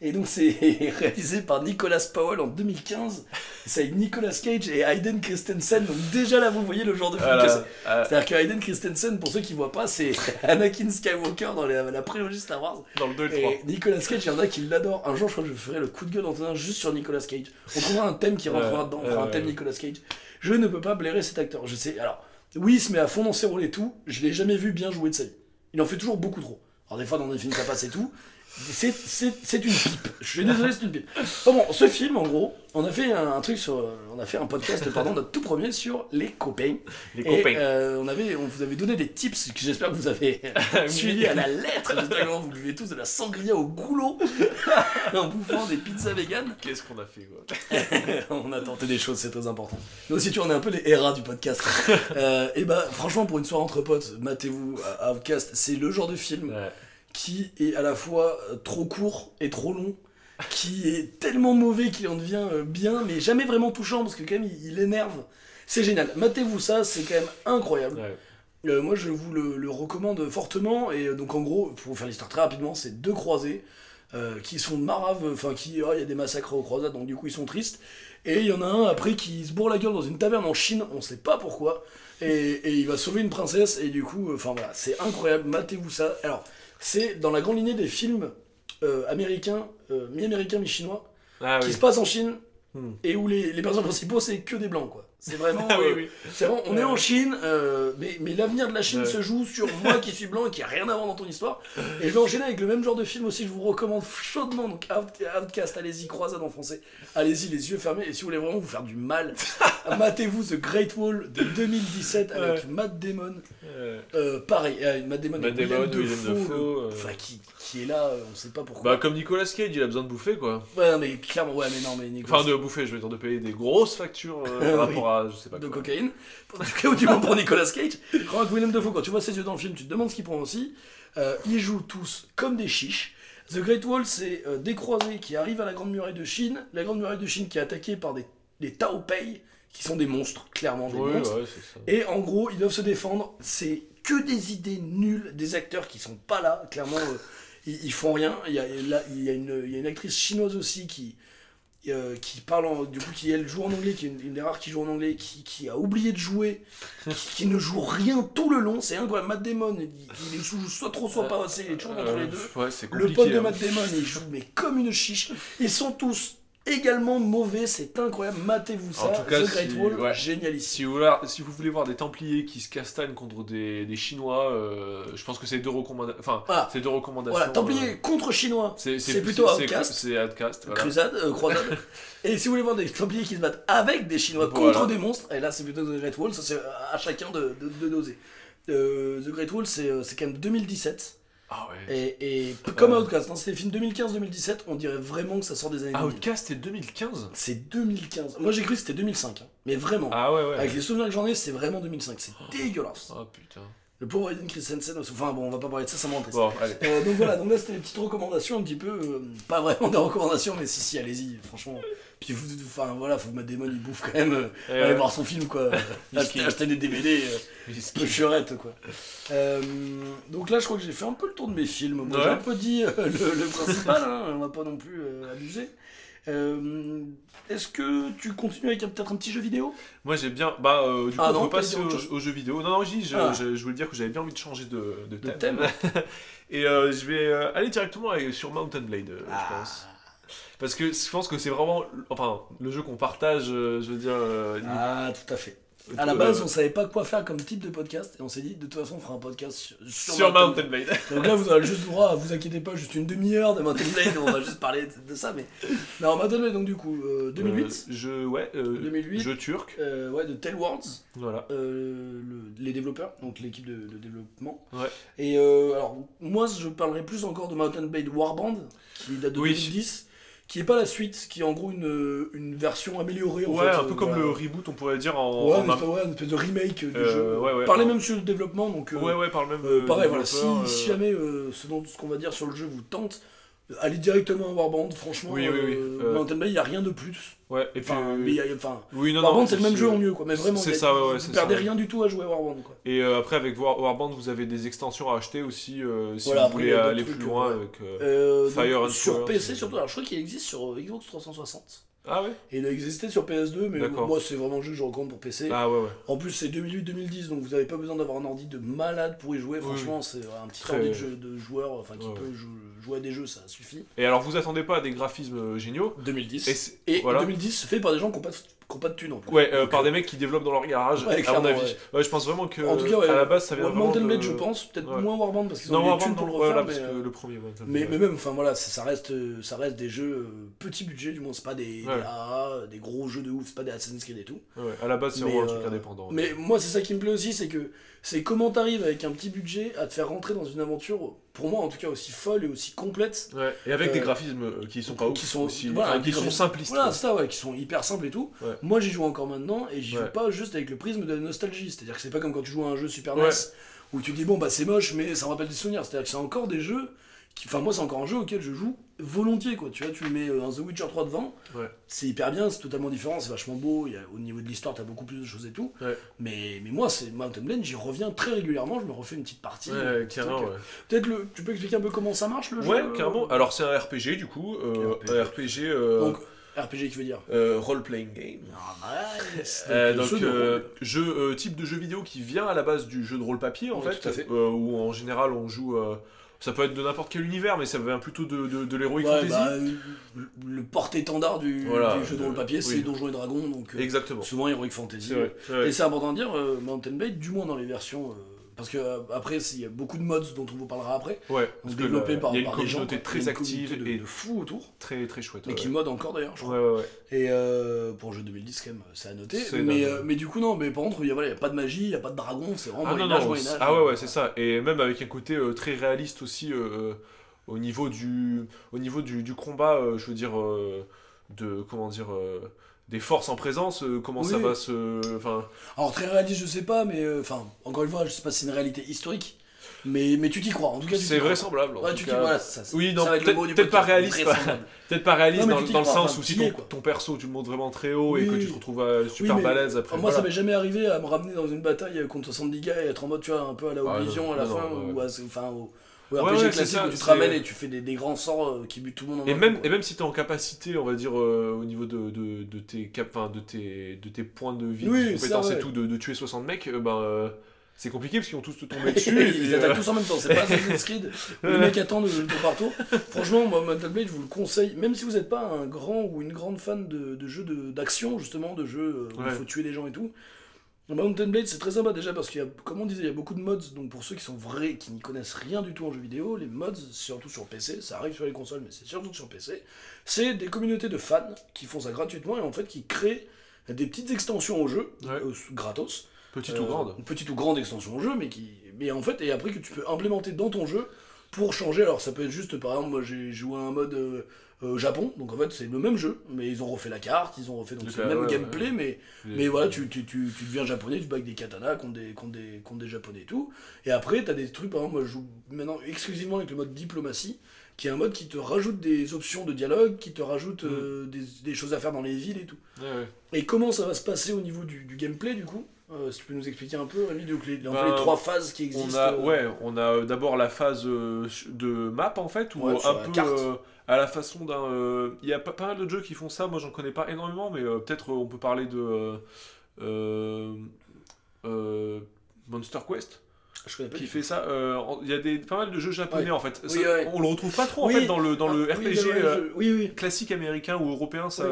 Et donc, c'est réalisé par Nicolas Powell en 2015. C'est avec Nicolas Cage et Hayden Christensen. Donc, déjà là, vous voyez le genre de film Voilà. que c'est. Ah, C'est-à-dire que Hayden Christensen, pour ceux qui voient pas, c'est Anakin Skywalker dans la, la prélogie Star Wars. dans le 2 et le 3. Et Nicolas Cage, il y en a qui l'adorent. Un jour, je crois que je ferai le coup de gueule d'Antonin juste sur Nicolas Cage. On trouvera un thème qui rentrera Ouais, dedans. On fera un thème. Nicolas Cage. Je ne peux pas blairer cet acteur. Je sais. Alors, oui, il se met à fond dans ses rôles et tout. Je l'ai jamais vu bien jouer de sa vie. Il en fait toujours beaucoup trop. Alors, des fois, dans des films, ça passe et tout. C'est- C'est c'est une pipe. Je suis désolé, c'est une pipe. Bon, bon, ce film, en gros, on a fait un, un truc sur. On a fait un podcast, pardon, notre tout premier sur les copains. Les Et, copains. euh, on, avait, on vous avait donné des tips que j'espère que vous avez suivis à la lettre. J'espère que vous buvez tous de la sangria au goulot en bouffant des pizzas véganes. Qu'est-ce qu'on a fait, quoi on a tenté des choses, c'est très important. Nous aussi, tu en es un peu les héras du podcast. Euh, et bah, franchement, pour une soirée entre potes, matez-vous à Outcast. C'est le genre de film Ouais. Qui est à la fois euh, trop court et trop long, qui est tellement mauvais qu'il en devient euh, bien, mais jamais vraiment touchant parce que quand même il, il énerve. C'est génial. Matez-vous ça, c'est quand même incroyable. Ouais. Euh, moi, je vous le, le recommande fortement. Et donc, en gros, pour vous faire l'histoire très rapidement, c'est deux croisés euh, qui sont maraves, enfin, qui, ah, il y a des massacres aux croisades, donc du coup, ils sont tristes. Et il y en a un après qui se bourre la gueule dans une taverne en Chine, on sait pas pourquoi. Et, et il va sauver une princesse, et du coup, euh, enfin voilà, c'est incroyable. Matez-vous ça. Alors, c'est dans la grande lignée des films euh, américains, euh, mi-américains, mi-chinois, Ah qui oui. se passent en Chine Hmm. et où les, les personnages principaux c'est que des blancs quoi. C'est vraiment. Ah oui, euh, oui. c'est vraiment- on est en Chine, euh, mais, mais l'avenir de la Chine Ouais. se joue sur moi qui suis blanc et qui a rien à voir dans ton histoire. Et je vais enchaîner avec le même genre de film aussi je vous recommande chaudement. Donc Out- Outcast, allez-y, croisade en français. Allez-y, les yeux fermés. Et si vous voulez vraiment vous faire du mal, matez-vous The Great Wall de 2017 avec Ouais. Matt Damon. Euh, pareil, Matt Damon Matt Damon, Willem Dafoe, Dafoe, le- enfin, qui, qui est là, euh, on sait pas pourquoi. Bah, comme Nicolas Cage, il a besoin de bouffer, quoi. Ouais, non, mais clairement, ouais, mais non, mais Nicolas, Enfin, de bouffer, je veux dire, de payer des grosses factures euh, par Oui. rapport à, je sais pas de quoi. cocaïne, en tout cas, ou du moins pour Nicolas Cage. Willem Dafoe, quand tu vois ses yeux dans le film, tu te demandes ce qu'il prend aussi. Euh, ils jouent tous comme des chiches. The Great Wall, c'est euh, des croisés qui arrivent à la Grande Muraille de Chine. La Grande Muraille de Chine qui est attaquée par des, des Tao Pei, qui sont des monstres, clairement des Ouais, monstres. ouais, c'est ça. Et en gros, ils doivent se défendre. C'est que des idées nulles, des acteurs qui sont pas là. Clairement, euh, ils, ils font rien. Il y a, là, il y a une, il y a une actrice chinoise aussi qui, euh, qui parle, en- du coup, qui elle joue en anglais, qui est une, une des rares qui joue en anglais, qui, qui a oublié de jouer, qui, qui ne joue rien tout le long. C'est incroyable. Matt Damon, il, il joue soit trop, soit pas assez. Il est toujours entre les deux. Euh, Ouais, c'est Le pote de hein. Matt Damon, il joue mais comme une chiche. Ils sont tous également mauvais. C'est incroyable. Matez-vous ça. En tout cas, The Great si- Wall, ouais. génialissime. Si vous, voulez, si vous voulez voir des Templiers qui se castagnent contre des, des Chinois, euh, je pense que c'est deux recommandations. Enfin, Voilà. c'est deux recommandations. Voilà, Templier euh, contre Chinois, c'est plutôt Outcast. C'est Outcast. voilà. crusade, euh, croisade. et si vous voulez voir des Templiers qui se battent avec des Chinois Voilà. contre des monstres, et là c'est plutôt The Great Wall, ça c'est à chacun de, de, de doser. Euh, The Great Wall c'est quand même 2017, Ah ouais. et, et comme. Outcast, dans ces films 2015-2017, on dirait vraiment que ça sort des années 2000. Outcast c'est 2015 C'est 2015. Moi j'ai cru que c'était 2005, hein. mais vraiment. Ah ouais, ouais. Avec les souvenirs que j'en ai, c'est vraiment 2005, c'est dégueulasse. Ah putain. Le pauvre Aiden Christensen, enfin bon, on va pas parler de ça, ça triste. Bon. Euh, donc voilà, donc là c'était les petites recommandations un petit peu, euh, pas vraiment des recommandations, mais si si, allez-y, franchement. Puis vous, enfin voilà, faut que Matt Damon il bouffe quand même, euh, Eh allez ouais. voir son film quoi, acheter, acheter des DVD, peu churette quoi. Euh, donc là je crois que j'ai fait un peu le tour de mes films, moi Ouais. j'ai un peu dit le, le principal, hein, on va pas non plus abuser. Euh, Est-ce que tu continues avec peut-être un petit jeu vidéo? Moi j'ai bien. Bah, euh, du coup, Ah on peut passer aux jeux vidéo. Non, non, je, je, Ah. je, je voulais dire que j'avais bien envie de changer de, de thème. thème Et euh, je vais aller directement sur Mountain Blade, euh, Ah. je pense. Parce que je pense que c'est vraiment. Enfin, le jeu qu'on partage, je veux dire. Ah, tout à fait. À la euh, base, on savait pas quoi faire comme type de podcast et on s'est dit de toute façon on fera un podcast sur, sur sur Mountain Mountain Blade. Donc là, vous aurez juste le droit, vous inquiétez pas, juste une demi-heure de Mountain Blade, on va juste parler de, de ça, mais... Non, Mountain Blade, donc du coup, euh, 2008, Euh, jeu, ouais. euh, 2008. Jeu turc. euh, ouais, de Tailwords, Voilà. euh, le- les développeurs, donc l'équipe de, de développement. Ouais. Et euh, alors, moi, je parlerai plus encore de Mountain Blade Warband, qui date de Oui. 2010, qui est pas la suite, qui est en gros une, une version améliorée, en Ouais, fait. un peu euh, comme voilà. le reboot, on pourrait dire en. Ouais, en espèce, ouais, une espèce de remake du Euh, jeu. ouais, ouais. Parlez même sur le développement, donc... euh, Ouais, ouais, par le même. Pareil, voilà, si, si jamais ce, dont, ce qu'on va dire sur le jeu vous tente, allez directement à Warband, franchement. Oui, oui, oui, euh, euh, Mountain Blade, il n'y a rien de plus. Ouais, et puis. Enfin, mais il y a- enfin, oui, non, Warband, c'est le même jeu en mieux, quoi. Mais vraiment, c'est ça, ouais, ouais, vous c'est perdez ça. rien du tout à jouer à Warband, quoi. Et euh, après, avec War- Warband, vous avez des extensions à acheter aussi euh, si Voilà, vous voulez aller trucs, plus loin avec. Fire donc, and sur PC surtout, alors je crois qu'il existe sur Xbox 360. Ah ouais Et il a existé sur PS2, mais moi c'est vraiment le jeu que je recommande pour PC. Ah ouais, ouais. En plus c'est 2008-2010, donc vous n'avez pas besoin d'avoir un ordi de malade pour y jouer. Oui, Franchement, c'est un petit Très- ordi de, jeu- de joueur, enfin qui Ouais, peut jou- jouer à des jeux, ça suffit. Et alors, vous attendez pas à des graphismes euh, géniaux 2010. Et, Et, c'est- voilà. 2010 fait par des gens qui n'ont pas, qui pas de thunes en plus. Ouais, euh, par euh, des mecs qui développent dans leur garage, Ouais, à mon avis. ouais. Je pense vraiment que En tout cas, à la base, ça vient Mountain de... Je pense, peut-être moins Warband parce qu'ils ont Non, Warband, thunes pour le refaire, mais, euh, le premier mais, mais même, enfin voilà, ça, ça reste, ça reste des jeux petit budget, du moins, c'est pas des, des AA, des gros jeux de ouf, c'est pas des Assassin's Creed et tout. Ouais, à la base, c'est vraiment un truc indépendant. Mais moi, c'est ça qui me plaît aussi, c'est que c'est comment t'arrives avec un petit budget à te faire rentrer dans une aventure, pour moi en tout cas, aussi folle et aussi complète. Ouais, et avec des graphismes qui sont pas ouf, qui sont, aussi, voilà, enfin, des qui sont graphismes- simplistes. Voilà, ça, ouais, qui sont hyper simples et tout. Ouais. Moi, j'y joue encore maintenant et j'y Ouais. joue pas juste avec le prisme de la nostalgie. C'est-à-dire que c'est pas comme quand tu joues à un jeu Super. NES où tu dis bon bah c'est moche mais ça me rappelle des souvenirs. C'est-à-dire que c'est encore des jeux qui, enfin moi c'est encore un jeu auquel je joue volontiers quoi. Tu vois, tu mets euh, un The Witcher 3 devant, Ouais. c'est hyper bien, c'est totalement différent, c'est vachement beau. Y a, au niveau de l'histoire, t'as beaucoup plus de choses et tout. Ouais. Mais mais moi c'est Mountain Blade, j'y reviens très régulièrement. Je me refais une petite partie. Ouais. Peut-être le, tu peux expliquer un peu comment ça marche le jeu. Ouais, euh, carrément. Alors, c'est un RPG, du coup. euh, RPG. un RPG... euh, Donc RPG qui veut dire. euh, role-playing game. Ah, nice. Euh, Donc, donc, jeu de euh, jeu, euh, type de jeu vidéo qui vient à la base du jeu de rôle papier, en Ouais, fait, tout à fait. euh, où en général on joue. euh, Ça peut être de n'importe quel univers, mais ça vient plutôt de, de, de l'heroic Ouais, fantasy. bah, euh, le- le porte-étendard du, Voilà, du jeu de rôle le- papier, c'est oui. Donjons et Dragons, donc euh, Exactement. souvent Heroic Fantasy. Et c'est important de dire, euh, Mountain Blade, du moins dans les versions. Parce que euh, après, il y a beaucoup de mods dont on vous parlera après, Ouais, donc développés par, y a une par des gens. très Il y a une active communauté de, et de fous autour, très très chouette. ouais. qui modent encore d'ailleurs, je crois. Ouais, ouais, ouais. Et euh, pour le jeu 2010, quand même, c'est à noter. Mais, euh, mais du coup, non, mais par contre, il a, voilà, y a pas de magie, il n'y a pas de dragon, c'est vraiment Ah non, ah ouais, ouais, c'est ça. Et même avec un côté euh, très réaliste aussi au niveau du, au niveau du, du combat, je veux dire, euh, de, comment dire, euh, des forces en présence, euh, comment ça Oui. va se... Enfin, Alors, très réaliste, je sais pas, mais euh, enfin, encore une fois, je sais pas si c'est une réalité historique, mais, mais tu t'y crois, en tout cas, c'est vraisemblable. en Ouais, tout tu voilà, ça, Oui, non, peut-être pas réaliste. Peut-être pas réaliste Non, dans, le crois, sens où si ton, perso, tu le montres vraiment très haut et que Oui. tu te retrouves super mais- balèze après. Moi, ça m'est jamais arrivé à me ramener dans une bataille contre 70 gars et être en mode, tu vois, un peu à la Ah, Oblivion non, à la non, fin, ou à, enfin, au, Ouais, RPG ouais, c'est classique ça, où tu te ramènes et tu fais des, des grands sorts euh, qui butent tout le monde en Et même, coup, et même si tu es en capacité, on va dire, euh, au niveau de, de, de tes, cap, enfin, de, tes, de tes points de vie, Oui, de compétences et tout, de, de tuer 60 mecs, euh, ben, euh, c'est compliqué parce qu'ils vont tous te tomber dessus. et Ils attaquent tous en même temps, c'est pas Assassin's Creed où les mecs attendent le tour par tour. Franchement, moi, Mountain Blade, je vous le conseille, même si vous n'êtes pas un grand ou une grande fan de, de jeux de- d'action, justement, de jeux où il faut tuer des gens et tout. Mountain Blade, c'est très sympa déjà parce qu'il y a, comme on disait, il y a beaucoup de mods. Donc pour ceux qui sont vrais, qui n'y connaissent rien du tout en jeux vidéo, les mods, surtout sur PC, ça arrive sur les consoles, mais c'est surtout sur PC, c'est des communautés de fans qui font ça gratuitement et en fait qui créent des petites extensions au jeu, Ouais. euh, gratos. Petite Euh, ou grande. Une petite ou grande extension au jeu, mais qui. Mais en fait, et après que tu peux implémenter dans ton jeu pour changer. Alors ça peut être juste, par exemple, moi j'ai joué à un mode euh, euh, Japon, donc en fait c'est le même jeu, mais ils ont refait la carte, ils ont refait donc c'est le même ouais, gameplay, ouais. mais, mais voilà, tu, tu, tu, tu deviens japonais, tu bats avec des katanas contre des, contre des, contre des japonais et tout. Et après, t'as des trucs, par exemple, moi je joue maintenant exclusivement avec le mode diplomatie, qui est un mode qui te rajoute des options de dialogue, qui te rajoute Mm. euh, des, des choses à faire dans les villes et tout. Ouais, ouais. Et comment ça va se passer au niveau du, du gameplay du coup? Euh, Si tu peux nous expliquer un peu, Rémi, donc les, Ben, les trois phases qui On existent. a, euh, ouais, on a euh, d'abord la phase de map en fait, Ouais, sur un peu euh, à la façon d'un. Il y a pas, pas mal de jeux qui font ça, moi j'en connais pas énormément, mais peut-être on peut parler de. Monster Quest Je connais pas. qui fait ça. Il y a des, pas mal de jeux japonais Ouais. en fait. Oui, Ça, ouais. On le retrouve pas trop en Oui. fait dans le, dans le Ah, RPG. Oui, classique américain ou européen, ça,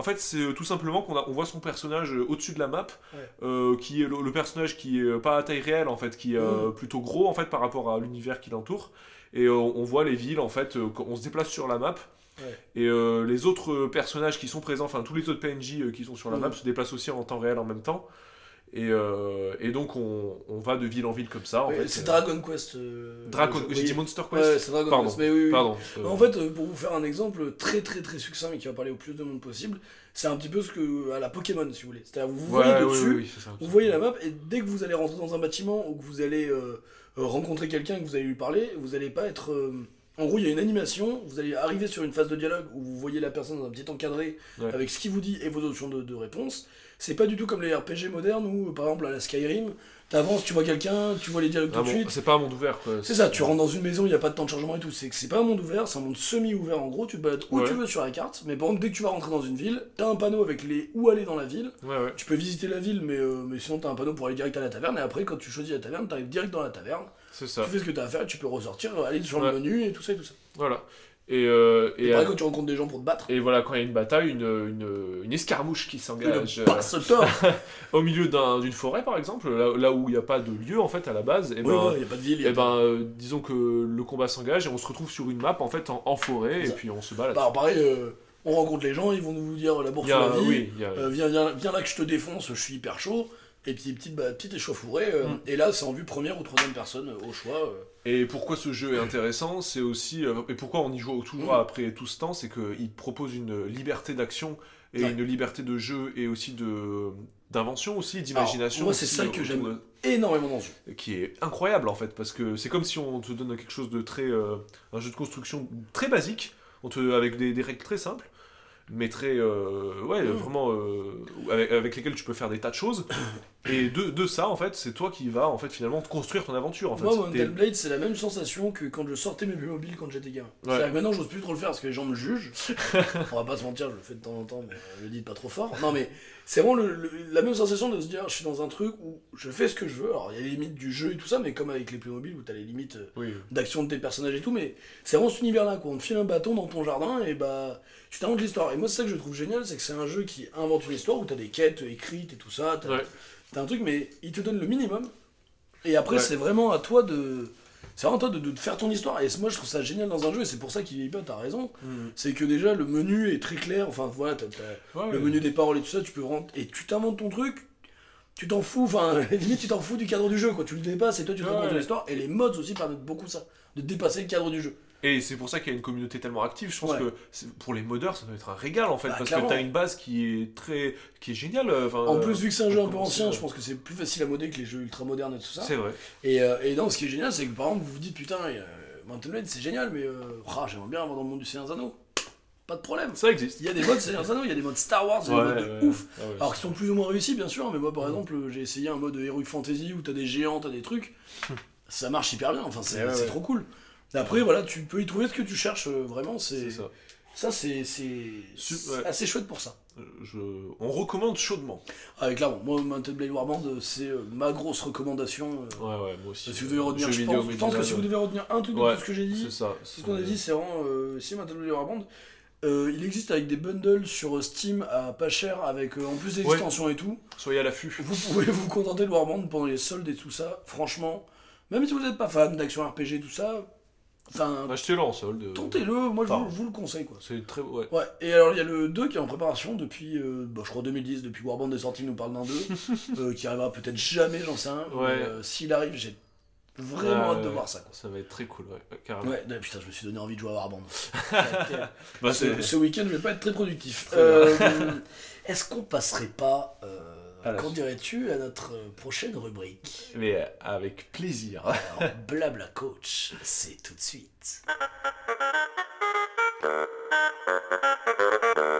en fait, c'est euh, tout simplement qu'on on voit son personnage euh, au-dessus de la map, Ouais. euh, qui est le, le personnage qui est pas à taille réelle en fait, qui est Mm. plutôt gros en fait par rapport à l'univers qui l'entoure. Et on voit les villes en fait, on se déplace sur la map. Ouais. Et euh, les autres personnages qui sont présents, enfin tous les autres PNJ qui sont sur la Mm. map se déplacent aussi en temps réel en même temps. Et, euh, et donc on, on va de ville en ville comme ça. C'est Euh, Dragon Quest. euh, Dragon- jeu. J'ai Oui. dit Monster Quest. Ouais, c'est Dragon Pardon. Quest. Mais oui. Pardon. euh, En fait, pour vous faire un exemple très très très succinct, mais qui va parler au plus de monde possible, c'est un petit peu ce que à la Pokémon, si vous voulez. C'est-à-dire, vous voyez dessus. Vous voyez la map et dès que vous allez rentrer dans un bâtiment ou que vous allez rencontrer quelqu'un et que vous allez lui parler, vous allez pas être. En gros, il y a une animation, vous allez arriver sur une phase de dialogue où vous voyez la personne dans un petit encadré Ouais. avec ce qu'il vous dit et vos options de, de réponse. C'est pas du tout comme les RPG modernes où, par exemple, à la Skyrim, t'avances, tu vois quelqu'un, tu vois les dialogues Ah tout de bon, suite. c'est pas un monde ouvert quoi. C'est ça, tu rentres dans une maison, il n'y a pas de temps de chargement et tout. C'est que c'est pas un monde ouvert, c'est un monde semi-ouvert en gros. Tu te balades où Ouais. tu veux sur la carte, mais par contre, dès que tu vas rentrer dans une ville, t'as un panneau avec les où aller dans la ville. Ouais, ouais. Tu peux visiter la ville, mais, euh, mais sinon t'as un panneau pour aller direct à la taverne. Et après, quand tu choisis la taverne, t'arrives direct dans la taverne. C'est ça. Tu fais ce que t'as à faire tu peux ressortir, aller sur le menu et tout ça et tout ça. Voilà. Et, euh, et, tu rencontres des gens pour te battre, et voilà, quand il y a une bataille, une, une, une escarmouche qui s'engage le euh, au milieu d'un- d'une forêt, par exemple, là, là où il n'y a pas de lieu en fait à la base, et Oui, ben, y a pas de ville. y a pas- ben euh, disons que le combat s'engage et on se retrouve sur une map en fait en, en forêt et puis on se balade. Bah, alors pareil, euh, on rencontre les gens, ils vont nous dire la bourse sur la vie. oui, a- viens, viens, viens là que je te défonce, je suis hyper chaud. Et puis petite, bah, petite échauffourée. Mm. Et là, c'est en vue première ou troisième personne au choix. Et pourquoi ce jeu est intéressant, c'est aussi euh, et pourquoi on y joue toujours Mm. après tout ce temps, c'est qu'il propose une liberté d'action et Ouais. une liberté de jeu et aussi de d'invention aussi, d'imagination. moi, c'est ça euh, que j'aime. de- Énormément dans ce jeu. qui est incroyable en fait parce que c'est comme si on te donne quelque chose de très euh, un jeu de construction très basique on te avec des, des règles très simples mais très euh, ouais Mm. vraiment euh, avec, avec lesquelles tu peux faire des tas de choses Et de, de ça, en fait, c'est toi qui vas en fait finalement construire ton aventure. En fait. Moi, Mountain Blade, c'est la même sensation que quand je sortais mes mobiles quand j'étais gamin. Ouais. C'est-à-dire que maintenant, j'ose plus trop le faire parce que les gens me jugent. On va pas se mentir, je le fais de temps en temps, mais euh, le dites pas trop fort. Non, mais c'est vraiment le- le- la même sensation de se dire, je suis dans un truc où je fais ce que je veux. Alors, il y a les limites du jeu et tout ça, mais comme avec les Playmobil où t'as les limites Oui. d'action de tes personnages et tout, mais c'est vraiment cet univers-là, quoi. On te file un bâton dans ton jardin et bah, tu t'inventes l'histoire. Et moi, c'est ça que je trouve génial, c'est que c'est un jeu qui invente une histoire où t'as des quêtes écrites et tout ça. T'as Ouais. un truc, mais il te donne le minimum. Et après, Ouais. c'est vraiment à toi de. C'est vraiment à toi de, de faire ton histoire. Et moi, je trouve ça génial dans un jeu, et c'est pour ça qu'il vieillit pas, t'as raison. Mhm. C'est que déjà, le menu est très clair. Enfin, voilà, Ouais, le menu des paroles et tout ça, tu peux rentrer. Et tu t'inventes ton truc. Tu t'en fous, enfin, limite tu t'en fous du cadre du jeu, quoi. Tu le dépasses et toi tu te Ouais, racontes ton ouais. histoire. Et les mods aussi permettent beaucoup ça, de dépasser le cadre du jeu. Et c'est pour ça qu'il y a une communauté tellement active. Je pense Ouais. que pour les modeurs, ça doit être un régal en fait, Bah, parce clairement. que t'as une base qui est très, qui est géniale. euh, enfin, En euh, plus, vu que c'est un jeu un peu ancien, c'est, je pense que c'est plus facile à modder que les jeux ultra modernes et tout ça. C'est vrai. Et, euh, et non, ce qui est génial, c'est que par exemple, vous vous dites putain, euh, Mountain Blade c'est génial, mais euh, j'aimerais bien avoir dans le monde du Seigneur Anneaux. Pas de problème. Ça existe. Il y a des modes Seigneur Anneaux, il y a des modes Star Wars, il y a des modes de ouais. ouf. Ah. Alors qui sont plus ou moins réussis, bien sûr, mais moi par exemple, j'ai essayé un mode Heroic Fantasy où t'as des géants, t'as des trucs. ça marche hyper bien, enfin c'est trop cool. Et après, voilà, tu peux y trouver ce que tu cherches, euh, vraiment, c'est ça. Ça, c'est ouais. assez chouette pour ça. Euh, Je... On recommande chaudement. Ah, et clairement, moi, Mountain Blade Warband, euh, c'est ma grosse recommandation. euh, Ouais, ouais, moi aussi. si vous devez retenir, je vidéo pense, je pense que si vous devez retenir un truc de Ouais, tout ce que j'ai dit, C'est ça. Ce qu'on a dit, c'est vraiment. Euh, si Mountain Blade Warband, euh, il existe avec des bundles sur Steam à pas cher, avec en plus des Ouais. extensions et tout. Soyez à l'affût. Vous pouvez vous contenter de Warband pendant les soldes et tout ça. Franchement, même si vous n'êtes pas fan d'action RPG, tout ça, enfin, Achetez-le en solde. tentez-le, moi je vous, le conseille quoi. C'est très. Ouais. Ouais, et alors il y a le 2 qui est en préparation depuis, euh, bah, je crois 2010, depuis Warband est sorti, il nous parle d'un 2, euh, qui arrivera peut-être jamais, j'en sais un. Ouais. euh, S'il arrive, j'ai vraiment hâte de voir ça. Quoi. Ça va être très cool, ouais, carrément. Ouais, non, putain, je me suis donné envie de jouer à Warband. Bah, ce, week-end, je vais pas être très productif. Euh, Est-ce qu'on passerait pas, euh, qu'en dirais-tu, à notre prochaine rubrique? Mais euh, avec plaisir. Alors, blabla coach, c'est tout de suite.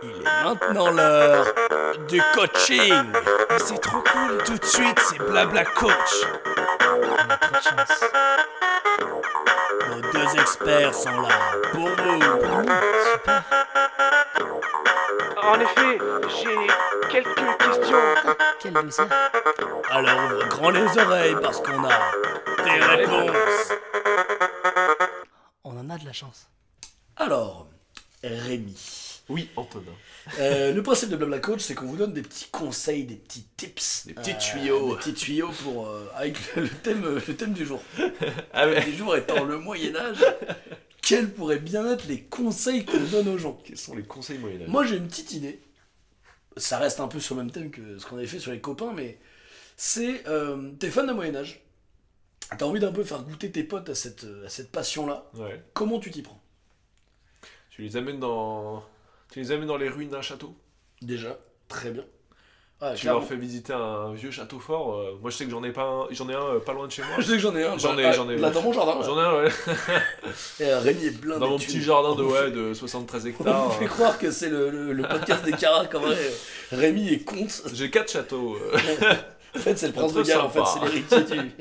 Il est maintenant l'heure du coaching. C'est trop cool. Tout de suite, c'est blabla coach. On a trop de chance. Nos deux experts sont là pour vous. Super. En effet, j'ai quelques questions. Quelle douceur. Alors ouvre grand les oreilles parce qu'on a des réponses. On en a de la chance. Alors, Rémi. Oui, Antonin. Euh, le principe de Blabla Coach, c'est qu'on vous donne des petits conseils, des petits tips, Des petits euh, tuyaux. des petits tuyaux pour euh, avec le thème, euh, le thème du jour. Ah Le thème du jour étant le Moyen Âge. Quels pourraient bien être les conseils qu'on donne aux gens Quels sont les conseils moyen Moi, j'ai une petite idée. Ça reste un peu sur le même thème que ce qu'on avait fait sur les copains, mais c'est euh, t'es fan de Moyen Âge. T'as envie d'un peu faire goûter tes potes à cette, à cette passion-là. Ouais. Comment tu t'y prends? Tu les amènes dans. Tu les amènes dans les ruines d'un château? Déjà, très bien. Tu leur fais visiter un vieux château fort. euh, moi, je sais que j'en ai pas un- J'en ai un euh, pas loin de chez moi. Je sais que j'en ai un. J'en ai- j'en ai- Là, dans mon jardin. J'en ai un, ouais. Et euh, Rémi est blindé Dans mon petit jardin de, On ouais, de 73 On hectares. vous fait croire que c'est le, le- le podcast des Caracs, en vrai. Rémi est compte. J'ai quatre châteaux. En fait, c'est le prince de Galles, en fait, c'est l'héritier du.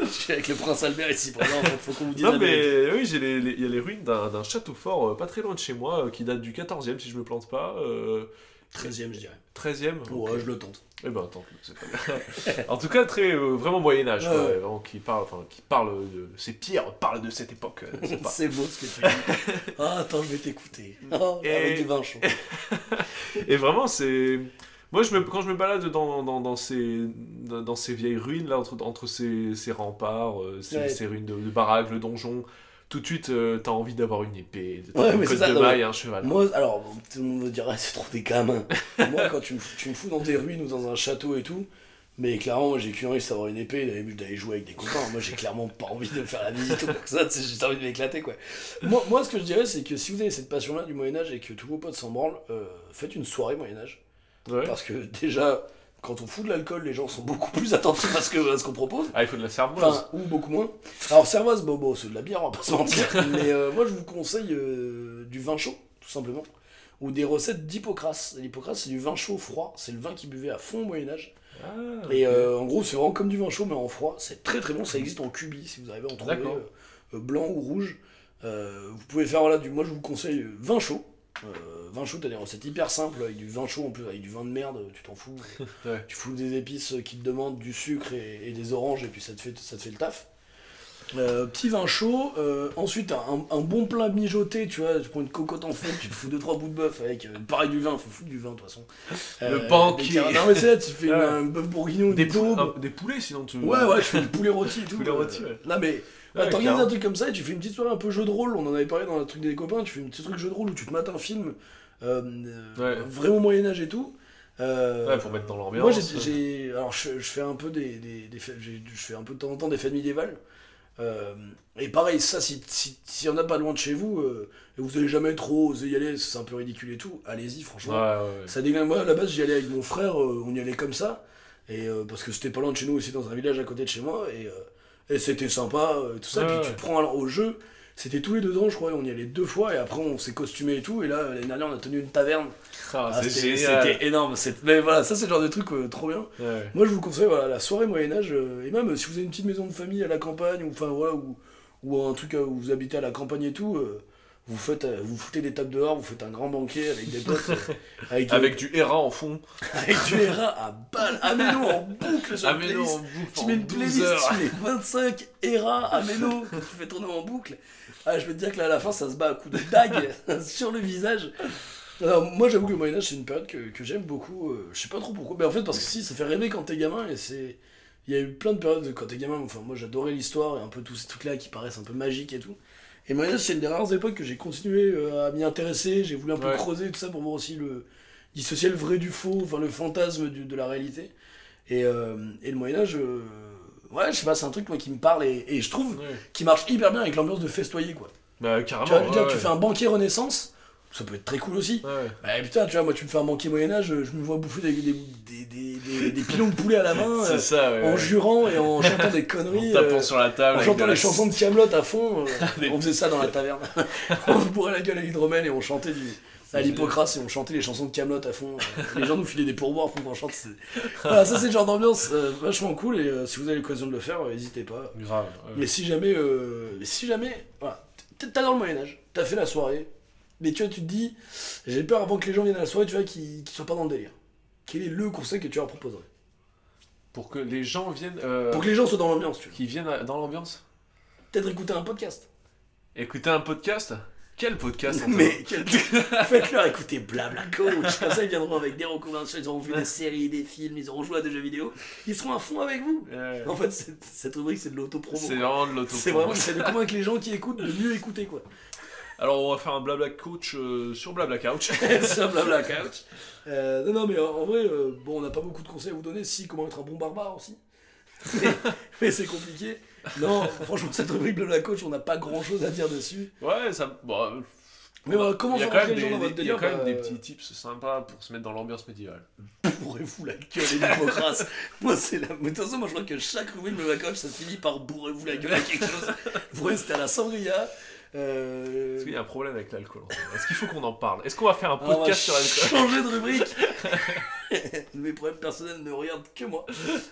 Je suis avec le prince Albert ici présent, en fait, faut qu'on vous dise Non mais oui, j'ai les- les- il y a les ruines d'un d'un château fort euh, pas très loin de chez moi euh, qui date du 14e si je me plante pas. euh, 13ème, je dirais. 13e. Ouais, je le tente. Eh ben attends, c'est pas bien. en tout cas, très euh, vraiment Moyen Âge, Ouais, quoi, ouais. vraiment, qui parle, enfin, qui parle de ces pierres, parle de cette époque. euh, c'est C'est beau ce que tu dis. Ah, attends, je vais t'écouter. Oh, Et- Avec du vin chaud. Et vraiment, c'est. Moi, je me... quand je me balade dans, dans, dans ces, dans, ces vieilles ruines, là, entre, entre ces, ces remparts, euh, ces, Ouais. ces ruines de, de baraques, le donjon, tout de suite, euh, t'as envie d'avoir une épée, Ouais, une côte ça, de maille, un cheval. Moi, alors, tout le monde me dira, c'est trop des gamins. moi, quand tu me, fous- tu me fous dans des ruines ou dans un château et tout, mais clairement, moi, j'ai qu'une envie, d'avoir une épée, d'aller d'aller jouer avec des copains. Moi, j'ai clairement pas envie de faire la visite ou quoi que ça, j'ai juste envie de m'éclater, quoi. Moi, moi, ce que je dirais, c'est que si vous avez cette passion-là du Moyen-Âge et que tous vos potes s'en branlent, euh, faites une soirée Moyen-Âge. Ouais. Parce que déjà, quand on fout de l'alcool, les gens sont beaucoup plus attentifs à ce qu'on propose. Ah, il faut de la servoise. Enfin, ou beaucoup moins. Alors, Servoise, bon, bon, c'est de la bière, on va pas se mentir. mais euh, moi, je vous conseille euh, du vin chaud, tout simplement. ou des recettes d'Hippocrate. L'Hippocrate, c'est du vin chaud froid, c'est le vin qui buvait à fond au Moyen-Âge. Ah, Et euh, en gros, c'est vraiment comme du vin chaud, mais en froid. C'est très très bon, ça existe en cubi, si vous arrivez à en trouver blanc ou rouge. Vous pouvez faire, voilà, du, moi je vous conseille vin chaud. Euh, vin chaud, t'as des recettes hyper simples, avec du vin chaud en plus, avec du vin de merde, tu t'en fous. Ouais. Tu fous des épices qui te demandent du sucre et, et des oranges, et puis ça te fait, ça te fait le taf. Euh, petit vin chaud, euh, ensuite un, un bon plat mijoté, tu vois, tu prends une cocotte en fête, tu te fous 2-3 bouts de bœuf avec euh, pareil du vin, faut foutre du vin de toute façon. Le des car- Non mais c'est tu fais un bœuf bourguignon, des, pou- un- des poulets sinon tu. Ouais, ouais, je fais du poulet rôti et tout. Poulet rôti, ouais. Non, mais Ouais, t'organises un truc comme ça et tu fais une petite soirée un peu jeu de rôle. On en avait parlé dans le truc des copains. Tu fais une petite truc jeu de rôle où tu te mates un film euh, euh, Ouais. vraiment Moyen-Âge et tout. Euh, Ouais, pour mettre dans l'ambiance. Moi, j'ai-. Alors, je, je fais un peu des. je fais un peu de temps en temps des fêtes médiévales. Euh, et pareil, ça, si- si- s'il y en a pas loin de chez vous, euh, et vous allez jamais trop oser y aller, c'est un peu ridicule et tout, allez-y, franchement. ouais, ouais. Ça déglingue. Moi, à la base, j'y allais avec mon frère, euh, on y allait comme ça. Et parce que c'était pas loin de chez nous, aussi dans un village à côté de chez moi. Et, euh, et c'était sympa, euh, tout ça. Ouais, puis tu te prends alors au jeu. C'était tous les deux ans, je crois. On y allait deux fois. Et après, on s'est costumé et tout. Et là, l'année dernière, on a tenu une taverne. Ah, Ah, c'était énorme. Mais voilà, ça, c'est le genre de truc euh, trop bien. Ouais. Moi, je vous conseille voilà, la soirée Moyen-Âge. euh, et même si vous avez une petite maison de famille à la campagne, ou, enfin, voilà, ou, ou un truc où vous habitez à la campagne et tout. euh, vous, faites, euh, vous foutez des tables dehors, vous faites un grand banquet avec des potes, euh, avec, euh, Avec du Hera en fond. avec du Hera à balle, Ameno en boucle sur en boucle Tu mets une 12 playlist, tu mets 25 Hera Ameno que tu fais tourner en boucle. Ah, je peux te dire que là, à la fin, ça se bat à coups de dague sur le visage. Alors, moi, j'avoue que le Moyen-Âge, c'est une période que, que j'aime beaucoup. euh, je sais pas trop pourquoi. Mais en fait, parce que si, ça fait rêver quand t'es gamin et c'est. Il y a eu plein de périodes de- quand t'es gamin. Enfin, moi, j'adorais l'histoire et un peu ces trucs-là qui paraissent un peu magiques et tout. Et le Moyen-Âge, c'est une des rares époques que j'ai continué euh, à m'y intéresser. J'ai voulu un peu Ouais. creuser tout ça pour voir aussi le. dissocier le vrai du faux, enfin, le fantasme du- de la réalité. Et, euh, et le Moyen-Âge. euh, Ouais, je sais pas, c'est un truc moi qui me parle et, et je trouve Ouais. qui marche hyper bien avec l'ambiance de festoyer quoi. Bah, carrément. Tu vois, ouais, tu fais un banquier Renaissance, ça peut être très cool aussi. Ouais. Bah putain, tu vois, moi tu me fais un banquier Moyen-Âge, je me vois bouffer des, des, des, des, pilons de poulet à la main, C'est euh, ça, ouais. en ouais. jurant et en chantant des En conneries. tapant euh, sur la table. en chantant les chansons de Camelot à fond, euh, on faisait ça dans la taverne. on se bourrait la gueule à l'hydromel et on chantait du, à l'hypocrate et on chantait les chansons de Camelot à fond. Les gens nous filaient des pourboires pour qu'on chante. Voilà, ça c'est le genre d'ambiance euh, vachement cool et euh, si vous avez l'occasion de le faire, euh, n'hésitez pas. Grave. Mais si jamais, euh, mais si jamais, voilà, t'as dans le Moyen Âge, t'as fait la soirée, mais tu vois, tu te dis, j'ai peur avant que les gens viennent à la soirée, tu vois, qu'ils qu'ils soient pas dans le délire. Quel est le conseil que tu leur proposerais Pour que les gens viennent. euh, Pour que les gens soient dans l'ambiance, tu vois. Qui viennent dans l'ambiance Peut-être écouter un podcast. Écouter un podcast? Quel podcast Mais quel- faites-leur écouter Blabla Coach. Comme ça, ils viendront avec des recommandations, ils auront vu des séries, des films, ils auront joué à des jeux vidéo. Ils seront à fond avec vous. En fait, cette, rubrique, c'est de l'auto-promo. C'est vraiment de l'auto C'est vraiment, c'est de convaincre les gens qui écoutent de mieux écouter, quoi. Alors, on va faire un blabla coach euh, sur blabla couch. sur Blabla Couch. Euh, non, non, mais en vrai, euh, bon, on n'a pas beaucoup de conseils à vous donner. Si, comment être un bon barbare aussi. mais mais c'est compliqué. Non, franchement, cette rubrique Blabla Coach, on n'a pas grand chose à dire dessus. Ouais, ça. Bon, Mais voilà, comment il y a faire quand rentrer même les gens des, dans votre il y a quand même bah, des petits tips sympas pour se mettre dans l'ambiance médiévale. Bourrez-vous la gueule et l'hypocrate. moi, c'est la. Mais de toute façon, moi, je crois que chaque rubrique Blabla Coach, ça finit par bourrez-vous la gueule à quelque chose. Vous restez à la sangria. Euh... Est-ce qu'il y a un problème avec l'alcool Est-ce qu'il faut qu'on en parle? Est-ce qu'on va faire un va podcast sur l'alcool? changer de rubrique. Mes problèmes personnels ne regardent que moi.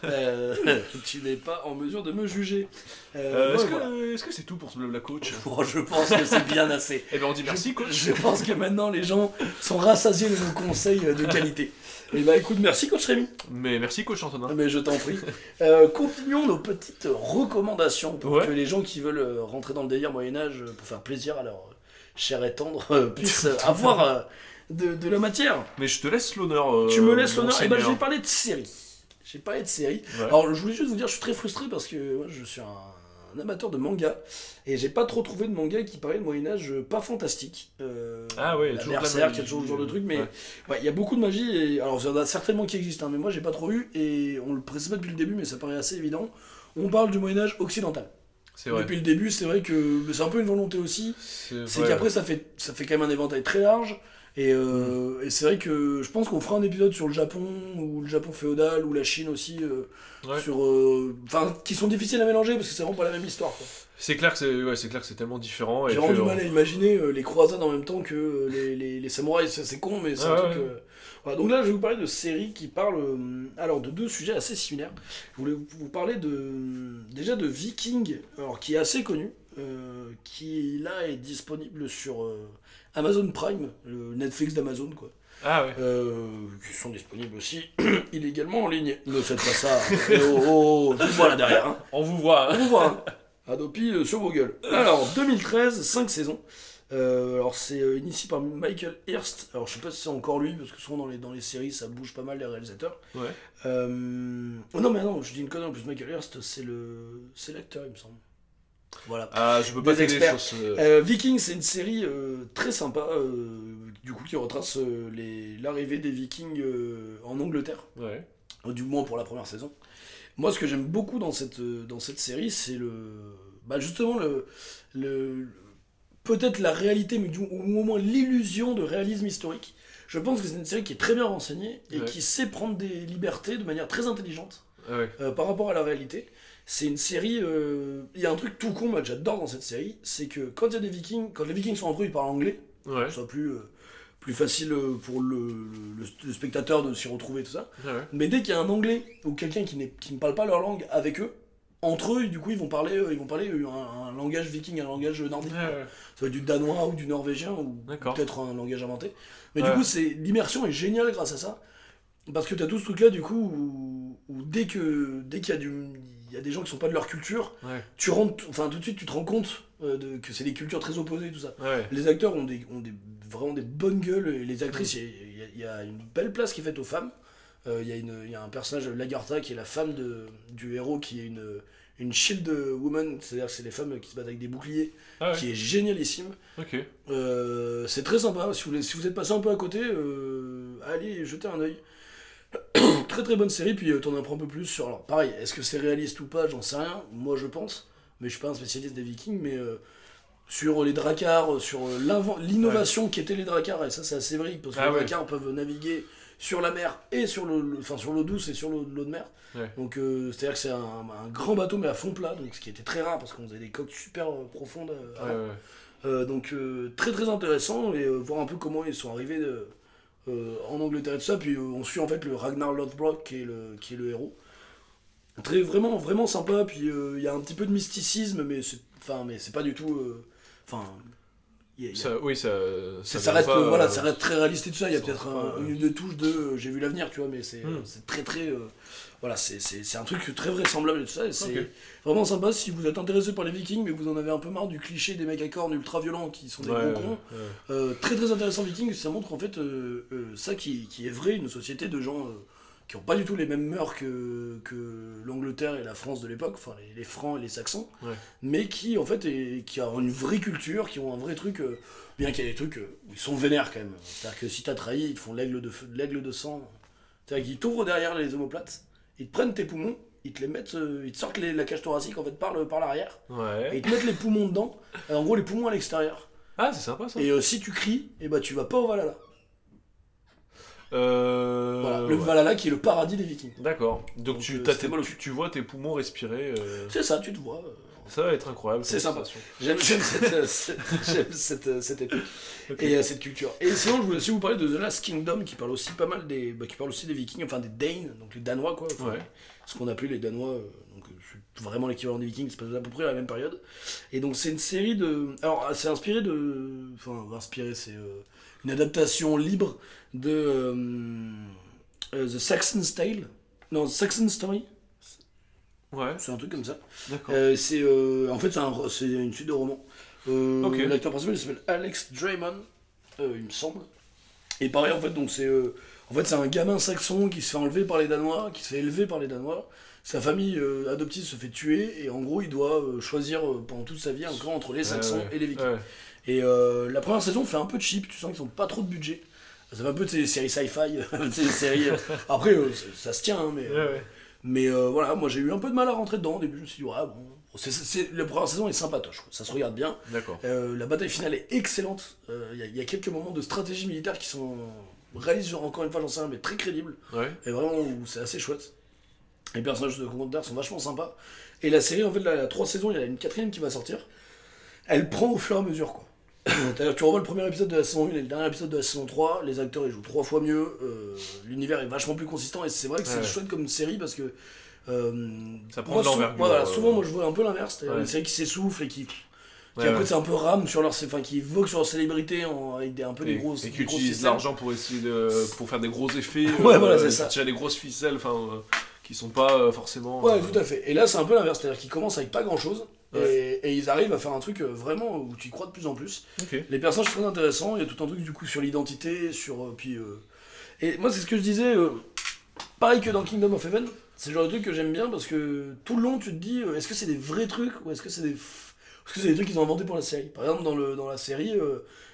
Euh, tu n'es pas en mesure de me juger. Euh, Euh, ouais, Est-ce voilà. que, est-ce que c'est tout pour ce blabla coach? Bon, je pense que c'est bien assez. Eh ben on dit merci coach. je pense que maintenant les gens sont rassasiés de nos conseils de qualité. Et bah écoute, merci coach Rémi. Mais merci coach Antonin. Mais je t'en prie. Continuons nos petites recommandations pour Ouais. que les gens qui veulent rentrer dans le délire Moyen-Âge euh, pour faire plaisir à leur cher et tendre puissent avoir de, de la matière. Mais je te laisse l'honneur. euh, Tu me laisses l'honneur. Et ben, je seigneur. vais parler de séries. J'ai parlé de séries. Ouais. Alors, je voulais juste vous dire, je suis très frustré parce que moi, je suis un, un amateur de manga et j'ai pas trop trouvé de manga qui parlait de Moyen-Âge euh, pas fantastique. Euh, Ah ouais, toujours de la Berserk, magie, il y a toujours ce genre de truc, mais ouais. ouais, il y a beaucoup de magie. Et, alors, il y en a certainement qui existent, hein, mais moi, j'ai pas trop eu et on le précise pas depuis le début, mais ça paraît assez évident. On parle du Moyen-Âge occidental. C'est vrai. Depuis le début, c'est vrai que c'est un peu une volonté aussi C'est qu'après ça fait ça fait quand même un éventail très large Et, euh, et c'est vrai que je pense qu'on fera un épisode sur le Japon, ou le Japon féodal, ou la Chine aussi, euh, Ouais. sur, euh, enfin, qui sont difficiles à mélanger parce que c'est vraiment pas la même histoire. quoi. C'est clair que c'est ouais, c'est clair que c'est tellement différent. J'ai vraiment du mal à imaginer euh, les croisades en même temps que euh, les, les, les samouraïs. C'est c'est con, mais c'est un truc. euh, voilà. Donc là, je vais vous parler de séries qui parlent alors de deux sujets assez similaires. Je voulais vous parler de déjà de Viking, alors qui est assez connu, qui là est disponible sur Amazon Prime, le Netflix d'Amazon quoi. Ah ouais. Euh, qui sont disponibles aussi illégalement en ligne. Ne faites pas ça. Eh oh, oh, je vous là derrière. hein. On vous voit. On hein. vous voit. hein. Adopi euh, sur vos gueules. Alors, 2013, 5 saisons. Euh, alors, c'est euh, initié par Michael Hirst. Alors, je sais pas si c'est encore lui, parce que souvent dans les, dans les séries, ça bouge pas mal les réalisateurs. Ouais. Oh non, mais non, je dis une connerie en plus. Michael Hirst, c'est l'acteur, il me semble. Voilà. Ah, je peux pas t'aider sur ce. Euh, Vikings, c'est une série euh, très sympa, euh, du coup, qui retrace euh, l'arrivée des Vikings en Angleterre Ouais. du moins pour la première saison. Moi, ce que j'aime beaucoup dans cette, dans cette série, c'est le, bah justement le, le peut-être la réalité, mais du, ou au moins l'illusion de réalisme historique. Je pense que c'est une série qui est très bien renseignée et Ouais. qui sait prendre des libertés de manière très intelligente Ah ouais. par rapport à la réalité. C'est une série. euh, Il y a un truc tout con, moi, que j'adore dans cette série, c'est que quand il y a des Vikings, quand les Vikings sont entre eux, ils parlent anglais Ouais. soit plus, euh, plus facile euh, pour le, le- le spectateur de s'y retrouver, tout ça. Ouais. Mais dès qu'il y a un anglais ou quelqu'un qui, qui ne parle pas leur langue avec eux, entre eux, du coup, ils vont parler, euh, ils vont parler euh, un, un langage viking, un langage nordique. Ouais, ouais. Ça va être du danois ou du norvégien ou peut-être un langage inventé. Mais Ouais. du coup, c'est l'immersion est géniale grâce à ça. Parce que tu as tout ce truc-là, du coup, où, où dès que dès qu'il y a du il y a des gens qui sont pas de leur culture, Ouais. tu rentres, enfin tout de suite tu te rends compte euh, de, que c'est des cultures très opposées tout ça. Ouais. Les acteurs ont, des, ont des, vraiment des bonnes gueules, et les actrices, il y, a- il y a une belle place qui est faite aux femmes. Euh, Il y, a une- il y a un personnage, Lagartha, qui est la femme de, du héros, qui est une, une shield woman, c'est-à-dire que c'est les femmes qui se battent avec des boucliers, Ah qui est génialissime. Euh, c'est très sympa, si vous, si vous êtes passé un peu à côté, euh, allez jeter un oeil. très très bonne série, puis euh, t'en apprends un peu plus sur. Alors pareil, est-ce que c'est réaliste ou pas, j'en sais rien, moi je pense, mais je suis pas un spécialiste des vikings, mais euh, sur les dracars, sur euh, l'inven- l'innovation qui était les dracars, et ça c'est assez vrai, parce que Ah les ouais. dracars peuvent naviguer sur la mer et sur le, le- enfin sur l'eau douce et sur l'eau de mer. Ouais. Donc euh, c'est-à-dire que c'est un, un grand bateau mais à fond plat, donc ce qui était très rare parce qu'on faisait des coques super profondes. euh, donc euh, très très intéressant et voir un peu comment ils sont arrivés en Angleterre et tout ça. Puis euh, on suit en fait le Ragnar Lothbrok qui est le, qui est le héros. Très vraiment vraiment sympa. Puis euh, il y a un petit peu de mysticisme, mais c'est enfin mais c'est pas du tout. euh, Enfin Ça, oui, ça. ça, reste pas, euh, voilà euh, ça reste très réaliste et tout ça. Il y a peut-être un- euh, une touches de euh, j'ai vu l'avenir, tu vois, mais c'est Hmm. c'est très très euh, voilà c'est un truc très vraisemblable et tout ça. Et c'est vraiment sympa si vous êtes intéressé par les Vikings, mais vous en avez un peu marre du cliché des mecs à cornes ultra violents qui sont des Ouais, gros cons. ouais. Euh, très très intéressant Viking, ça montre en fait euh, euh, ça qui, qui est vrai, une société de gens qui n'ont pas du tout les mêmes mœurs que, que l'Angleterre et la France de l'époque, enfin les, les Francs et les Saxons, Ouais. mais qui en fait est- qui ont une vraie culture, qui ont un vrai truc, euh, bien qu'il y ait des trucs euh, où ils sont vénères quand même. C'est-à-dire que si t'as trahi, ils te font l'aigle de, l'aigle de sang. C'est-à-dire qu'ils t'ouvrent derrière les omoplates, ils te prennent tes poumons, ils te les mettent, euh, ils te sortent les- la cage thoracique en fait par, le, par l'arrière, et Ouais. ils te mettent les poumons dedans, et en gros les poumons à l'extérieur. Ah, c'est sympa ça. Et euh, si tu cries, et bah tu vas pas au Valhalla. Euh, Voilà, le ouais. Valhalla qui est le paradis des vikings. D'accord. Donc, Donc, tu, euh, t'as tes- tu, tu vois tes poumons respirer. euh, C'est ça, tu te vois. Ça va être incroyable. C'est sympa. J'aime cette, euh, cette- euh, cette époque et euh, cette culture. Et sinon, je voulais aussi vous parler de The Last Kingdom qui parle aussi pas mal des, bah, qui parle aussi des vikings, enfin des Danes, donc les Danois quoi. enfin, Ouais. Ce qu'on appelait les Danois, euh, donc vraiment l'équivalent des vikings, c'est à peu près à la même période. Et donc c'est une série de, alors c'est inspiré de, enfin inspiré, c'est euh, une adaptation libre de The Saxon's Tale, non Saxon Story, Ouais, c'est un truc comme ça. d'accord. Euh, c'est euh, en fait c'est un- c'est une suite de romans. Euh. L'acteur principal il s'appelle Alex Draymond, il me semble. Et pareil en fait donc c'est en fait c'est un gamin saxon qui se fait enlever par les Danois, qui se fait élever par les Danois. Sa famille adoptive se fait tuer et en gros il doit choisir pendant toute sa vie un camp entre les Saxons et les Vikings. Et la première saison fait un peu cheap, tu sens qu'ils ont pas trop de budget. Ça fait un peu de ces séries sci-fi, séries. Après ça, ça se tient hein, mais Ouais, ouais. Mais euh, voilà, moi j'ai eu un peu de mal à rentrer dedans au début. Je me suis dit, ouais, bon, c'est, c'est- c'est- la première saison est sympatoche, ça se regarde bien. D'accord. Euh, la bataille finale est excellente. Euh, Il y, a- il y a quelques moments de stratégie militaire qui sont réalisés, encore une fois, j'en sais rien, mais très crédibles. Ouais. Et vraiment, c'est assez chouette. Les personnages de secondaires sont vachement sympas. Et la série, en fait, la, la trois saisons, il y en a une quatrième qui va sortir. Elle prend au fur et à mesure, quoi. C'est-à-dire, tu revois le premier épisode de la saison 1 et le dernier épisode de la saison 3, les acteurs ils jouent trois fois mieux, euh, l'univers est vachement plus consistant, et c'est vrai que c'est Ouais. chouette comme série parce que. euh, Ça prend moi, de sou- l'envergure, voilà, euh. souvent, moi je vois un peu l'inverse, c'est-à-dire Ouais. une série qui s'essouffle et qui. qui après, c'est un peu rame sur leur. Enfin, qui vogue sur leur célébrité en- avec des, un peu des Et, grosses. et des qui ficelles. l'argent pour essayer de pour faire des gros effets. Ouais, voilà, c'est ça. Tirer des grosses ficelles, enfin, qui sont pas forcément. Ouais, tout à fait. Et là, c'est un peu l'inverse, c'est-à-dire qu'ils commencent avec pas grand-chose. Ouais. Et, et ils arrivent à faire un truc euh, vraiment où tu y crois de plus en plus. Les personnages sont très intéressants, il y a tout un truc du coup sur l'identité, sur. euh, puis, euh, Et moi, c'est ce que je disais, euh, pareil que dans Kingdom of Heaven, c'est le genre de truc que j'aime bien parce que tout le long, tu te dis, euh, est-ce que c'est des vrais trucs ou est-ce que c'est des. Est-ce que c'est des trucs qu'ils ont inventés pour la série? Par exemple, dans, le, dans la série,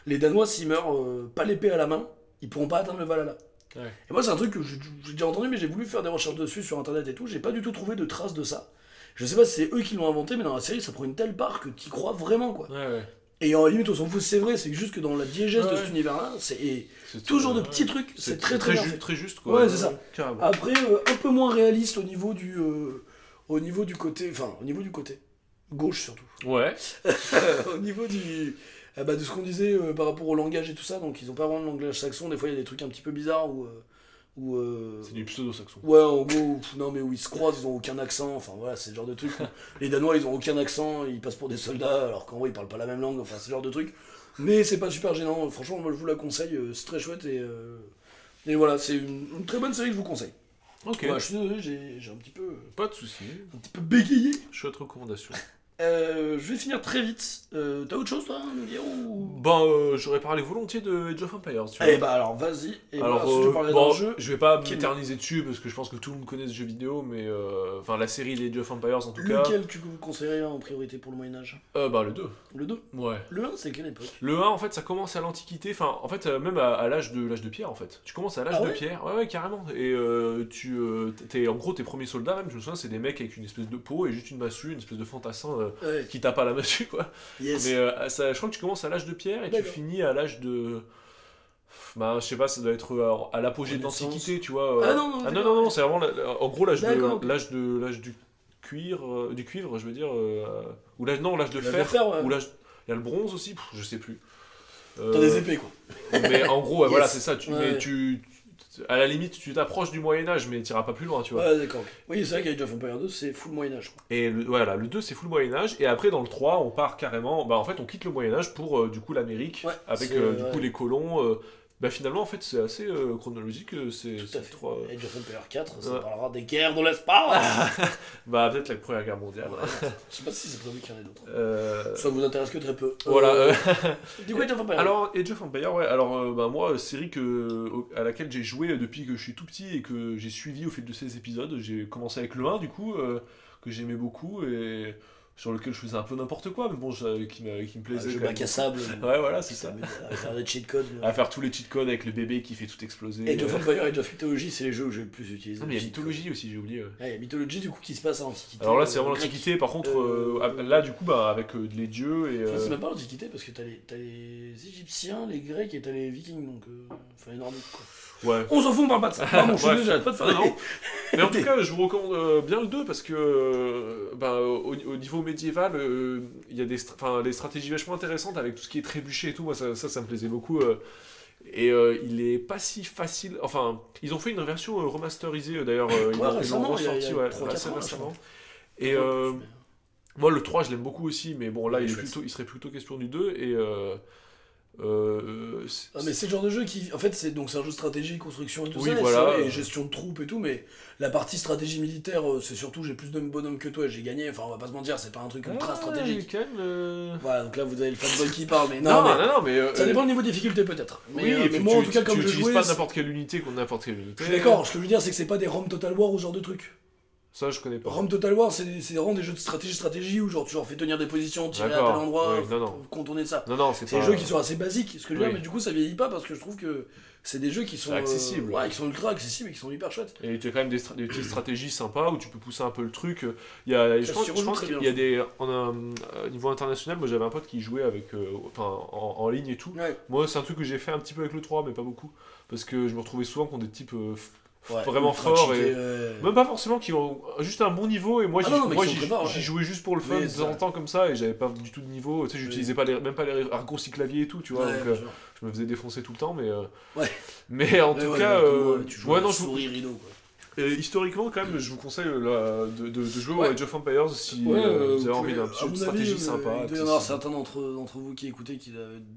les Danois, s'ils meurent pas l'épée à la main, ils pourront pas atteindre le Valhalla. Ouais. Et moi, c'est un truc que j'ai j'ai déjà entendu, mais j'ai voulu faire des recherches dessus sur internet et tout, j'ai pas du tout trouvé de traces de ça. Je sais pas si c'est eux qui l'ont inventé, mais dans la série, ça prend une telle part que t'y crois vraiment, quoi. Ouais, ouais. Et en limite, on s'en fout, c'est vrai, c'est juste que dans la diégèse de cet univers-là, c'est toujours de petits trucs, c'est très très, très, bien ju- fait. très juste quoi. Ouais, c'est ça. Carrément. Après, euh, un peu moins réaliste au niveau du, euh, au niveau du côté, enfin, au niveau du côté gauche surtout. Ouais. au niveau du, euh, bah, de ce qu'on disait par rapport au langage et tout ça, donc ils ont pas vraiment de langage saxon. Des fois, il y a des trucs un petit peu bizarres où, euh, où euh, C'est du pseudo-saxon. Ouais, en gros, non mais où ils se croisent, ils ont aucun accent, enfin voilà, c'est le genre de truc. les Danois, ils ont aucun accent, ils passent pour des soldats, alors qu'en vrai, ils parlent pas la même langue, enfin, c'est le genre de truc. Mais c'est pas super gênant, franchement, moi je vous la conseille, euh, c'est très chouette et. euh, Et voilà, c'est une, une très bonne série que je vous conseille. Ok. Ouais, je suis désolé, j'ai j'ai un petit peu. Pas de soucis. Un petit peu bégayé. Chouette recommandation. Euh, je vais finir très vite. Euh, T'as autre chose toi à nous dire ou... Ben, euh, j'aurais parlé volontiers de Age of Empires. Tu vois. Eh bah alors vas-y. Et moi, Alors, je parlerai bon, d'un jeu. je vais pas m'éterniser dessus parce que je pense que tout le monde connaît ce jeu vidéo, mais enfin la série des Age of Empires en tout cas. Lequel tu conseillerais en priorité pour le Moyen-Âge Euh, bah le 2. Le 2 Ouais. Le 1, c'est quelle époque? Le 1 en fait ça commence à l'Antiquité, enfin en fait même à, à l'âge de l'âge de pierre en fait. Tu commences à l'âge Ah de pierre, ouais ouais carrément. Et tu t'es en gros tes premiers soldats même, je me souviens c'est des mecs avec une espèce de peau et juste une massue, une espèce de fantassin Ouais, qui tape à la massue quoi. yes. Mais euh, ça, je crois que tu commences à l'âge de pierre et tu finis à l'âge de. Bah, je sais pas, ça doit être euh, à l'apogée de l'Antiquité, tu vois. euh. Ah non, non, non, d'accord. non, non, c'est vraiment. la- en gros, l'âge de, l'âge de, l'âge du cuir, euh, du cuivre, je veux dire. euh, ou l'âge, non, l'âge de fer. fer, ouais. Ou l'âge. Il y a le bronze aussi, pff, je sais plus. Euh, T'as des épées quoi. mais en gros, Yes. voilà, c'est ça. Tu, Ouais. mais tu- à la limite, tu t'approches du Moyen-Âge, mais tu iras pas plus loin, tu vois. Ouais, d'accord. Oui, c'est vrai qu'Age of Empires 2, c'est full Moyen-Âge. Et le, voilà, le 2 c'est full Moyen-Âge, et après dans le 3 on part carrément, bah en fait on quitte le Moyen-Âge pour euh, du coup l'Amérique, Ouais, avec euh, euh, du ouais. coup les colons. Bah finalement en fait c'est assez euh, chronologique, euh, c'est Tout c'est à fait. trois- Age of Empires 4, ça Ouais. parlera des guerres de l'espace. Bah peut-être la première guerre mondiale. Je sais pas si c'est prévu qu'il y en ait d'autres. Euh, Ça vous intéresse que très peu. Voilà. Euh, Du coup, Age of Empires. alors Age of Empires, ouais, alors euh, bah moi série que, au- à laquelle j'ai joué depuis que je suis tout petit et que j'ai suivi au fil de ces épisodes, j'ai commencé avec le 1 du coup, euh, que j'aimais beaucoup et sur lequel je faisais un peu n'importe quoi, mais bon, je- qui, me un plaisait. jeu quand bac à sable. Ouais, voilà, c'est ça. À faire des cheat codes. à faire tous les cheat codes avec le bébé qui fait tout exploser. Age of Euh, Empires, Age of Mythology, c'est les jeux que j'ai le plus utilisé. Mais il y a mythologie aussi, j'ai oublié. il y a mythologie du coup qui se passe à l'Antiquité. Alors là, c'est vraiment euh, grec. l'Antiquité, par contre, Euh, euh, là, du coup, bah, avec euh, les dieux et. Enfin, c'est euh, même pas l'Antiquité parce que t'as les, t'as les Égyptiens, les Grecs et t'as les Vikings, donc euh, enfin les Nordiques quoi. Ouais. On s'en fout, on parle pas de ça. Pardon, je suis Bref. désolé, j'arrête pas de faire Non. Mais en tout cas, je vous recommande euh, bien le 2 parce que euh, bah, au, au niveau médiéval, euh, il y a des, stra- des stratégies vachement intéressantes avec tout ce qui est trébuché et tout. Moi, ça, ça, ça me plaisait beaucoup. euh. et euh, il est pas si facile. Enfin, ils ont fait une version euh, remasterisée d'ailleurs. euh, Ouais, ils l'ont ressorti ouais, assez récemment. Et euh, moi, le 3, je l'aime beaucoup aussi, mais bon, là, Il est il, est chouette. plutôt, il serait plutôt question du 2. Et. Euh, Ah, mais c'est le genre de jeu qui. En fait, c'est donc c'est un jeu de stratégie, construction et tout Oui, ça, et voilà. et gestion de troupes et tout, mais la partie stratégie militaire, euh, c'est surtout j'ai plus de bonhommes que toi, j'ai gagné, enfin on va pas se mentir, c'est pas un truc ultra Ah, stratégique. euh, Voilà, donc là vous avez le fanboy qui parle, mais non, Non, mais non, non, mais. euh, ça dépend du niveau de difficulté peut-être. Mais, oui, et mais moi tu, en tout cas, tu comme je utilises jouais. pas n'importe quelle unité contre n'importe quelle unité. Je suis d'accord, ce que je veux dire, c'est que c'est pas des ROM Total War ou ce genre de truc. Ça, je connais pas. Rome Total War, c'est c'est vraiment des jeux de stratégie, stratégie où genre tu leur fais tenir des positions, tirer à tel D'accord. endroit, Ouais, non, non. contourner ça. Non, non, c'est C'est pas. des jeux qui sont assez basiques, ce que je veux dire, Oui. mais du coup ça vieillit pas parce que je trouve que c'est des jeux qui sont C'est accessible. euh, ouais, qui sont ultra accessibles et qui sont hyper chouettes. Et tu as quand même des, stra- des petites stratégies sympas où tu peux pousser un peu le truc. Il y a, je Ça pense, s'y je rejoue pense très qu'il y a des. En, un- au niveau international, moi j'avais un pote qui jouait avec, euh, enfin, en, en ligne et tout. Ouais. Moi, c'est un truc que j'ai fait un petit peu avec le 3, mais pas beaucoup. Parce que je me retrouvais souvent contre des types euh, f- Ouais, vraiment cheatés, Et... ouais. Même pas forcément qui ont juste un bon niveau. Et moi, Ah j'y ouais. jouais juste pour le fun de temps en temps comme ça. Et j'avais pas du tout de niveau. Tu sais, j'utilisais pas les, même pas les raccourcis clavier et tout, tu vois. Ouais, donc, euh, je me faisais défoncer tout le temps. Mais, euh, Ouais. mais en tout cas. euh, tu joues ouais, non, je, quoi. Et historiquement, quand même, je vous conseille euh, de, de- de jouer Ouais. au Age of Empires si Ouais, euh, euh, vous avez envie d'un petit à jeu de stratégie avis, sympa. Il doit y en avoir certains d'entre vous qui écoutez qui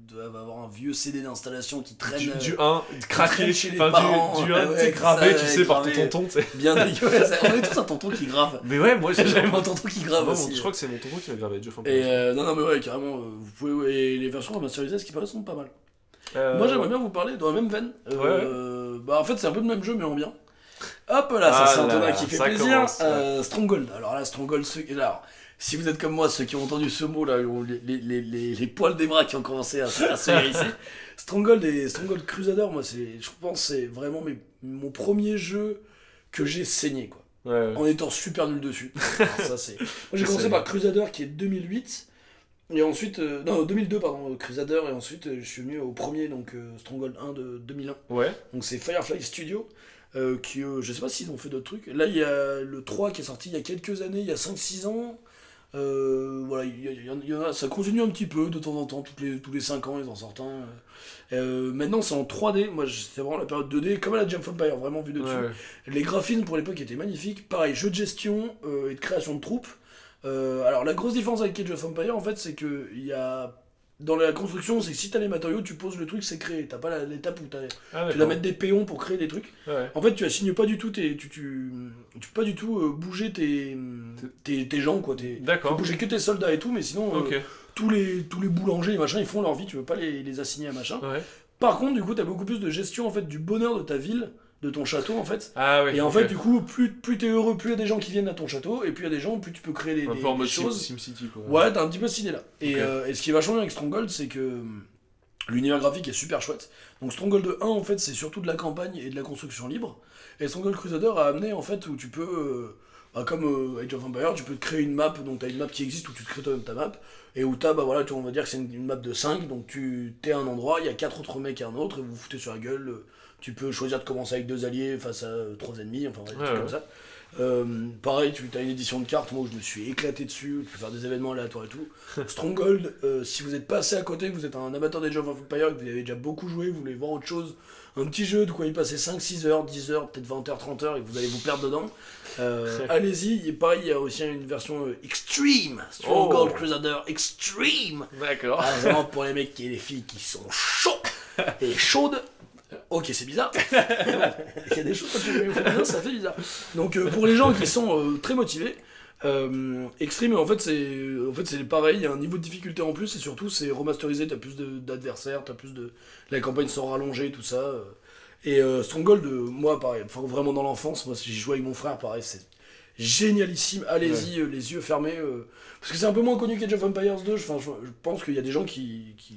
doivent, avoir un vieux CD d'installation qui traîne Du, du 1, craqué, chez les parents, du, du ouais, 1, tu ouais, gravé, tu sais, par ton tonton, tu sais. bien dégueulasse. On est tous un tonton qui grave. Mais ouais, moi, j'ai J'avais mon tonton qui grave Non, aussi. je crois que c'est mon tonton qui m'a gravé Age of Empires. Et euh, non, non, mais ouais, carrément, vous pouvez. Et les versions remasterisées, ce qui paraît, sont pas mal. Euh, Moi, j'aimerais bien vous parler dans la même veine. Bah, en fait, c'est un peu le même jeu, mais en bien. Hop là, ça Ah c'est Antonin là, qui fait plaisir. commence. Euh, Stronghold. Alors là, Stronghold, ceux... alors, si vous êtes comme moi, ceux qui ont entendu ce mot là, les, les, les, les, les poils des bras qui ont commencé à, se- à se hérisser. Stronghold et Stronghold Crusader, moi, c'est, je pense, c'est vraiment mes- mon premier jeu que j'ai saigné quoi. Ouais, ouais. En étant super nul dessus. Ça c'est. Moi, j'ai commencé par Crusader qui est 2008. Et ensuite, euh, non, 2002, pardon, Crusader, et ensuite euh, je suis venu au premier, donc euh, Stronghold 1 de 2001. Ouais. Donc c'est Firefly Studio, euh, qui, euh, je sais pas s'ils ont fait d'autres trucs. Là, il y a le 3 qui est sorti il y a quelques années, il y a 5-6 ans. Euh, voilà, il y, a- y y ça continue un petit peu de temps en temps, toutes les, tous les 5 ans ils en sortent un. Euh, maintenant c'est en 3D, moi c'était vraiment la période 2D, comme à la Jump Empire, vraiment vu de dessus. ouais. Les graphismes pour l'époque étaient magnifiques. Pareil, jeu de gestion euh, et de création de troupes. Alors la grosse différence avec Age of Empire en fait c'est que il y a dans la construction c'est que si t'as les matériaux tu poses le truc c'est créé t'as pas l'étape où t'as- Ah, tu dois mettre des péons pour créer des trucs Ouais. en fait tu assignes pas du tout tes tu, tu, tu peux pas du tout euh, bouger tes, tes, tes gens quoi tes, tu peux D'accord. bouger que tes soldats et tout mais sinon euh, tous les tous les boulangers et machin ils font leur vie tu veux pas les, les assigner à machin Ouais. par contre du coup t'as beaucoup plus de gestion en fait du bonheur de ta ville de ton château en fait Ah et en fait, du coup, plus, plus t'es heureux, plus il y a des gens qui viennent à ton château, et plus il y a des gens, plus tu peux créer des, Un des- peu en des mode Sim- choses. SimCity, quoi. Ouais, t'as un petit peu cette idée-là. Et, Ok. euh, et ce qui est vachement bien avec Stronghold, c'est que hum, l'univers graphique est super chouette. Donc Stronghold 1, en fait, c'est surtout de la campagne et de la construction libre. Et Stronghold Crusader a amené, en fait, où tu peux, euh, bah, comme euh, Age of Empires, tu peux te créer une map, donc t'as une map qui existe, où tu te crées toi-même ta map, et où t'as, bah voilà, tu, on va dire que c'est une, une map de 5, donc tu t'es à un endroit, il y a quatre autres mecs à un autre, et vous vous foutez sur la gueule. Tu peux choisir de commencer avec deux alliés face à euh, trois ennemis, enfin, des Ouais, trucs ouais. comme ça. Euh, pareil, tu as une édition de cartes, moi je me suis éclaté dessus, tu peux faire des événements aléatoires et tout. Stronghold, euh, si vous êtes passé à côté, que vous êtes un amateur des Age of Empires, que vous avez déjà beaucoup joué, vous voulez voir autre chose, un petit jeu de quoi y passer 5-6 heures, 10 heures, peut-être 20 heures, 30 heures et que vous allez vous perdre dedans, euh, allez-y. Et pareil, il y a aussi une version Extreme, Stronghold Oh. Crusader Extreme. D'accord. Ah, vraiment pour les mecs et les filles qui sont chauds et chaudes. Ok, c'est bizarre. Il y a des choses quand tu au féminin, ça fait bizarre. Donc euh, pour les gens qui sont euh, très motivés, euh, Extreme en fait c'est en fait c'est pareil, il y a un niveau de difficulté en plus et surtout c'est remasterisé, t'as plus d'adversaires, t'as plus de la campagne sans rallonger tout ça. Et Stronghold, moi pareil, vraiment dans l'enfance, moi j'y jouais avec mon frère, pareil, c'est génialissime. Allez-y, les yeux fermés. parce que c'est un peu moins connu qu'Age of Empires 2. Enfin, je, je pense qu'il y a des gens qui, qui,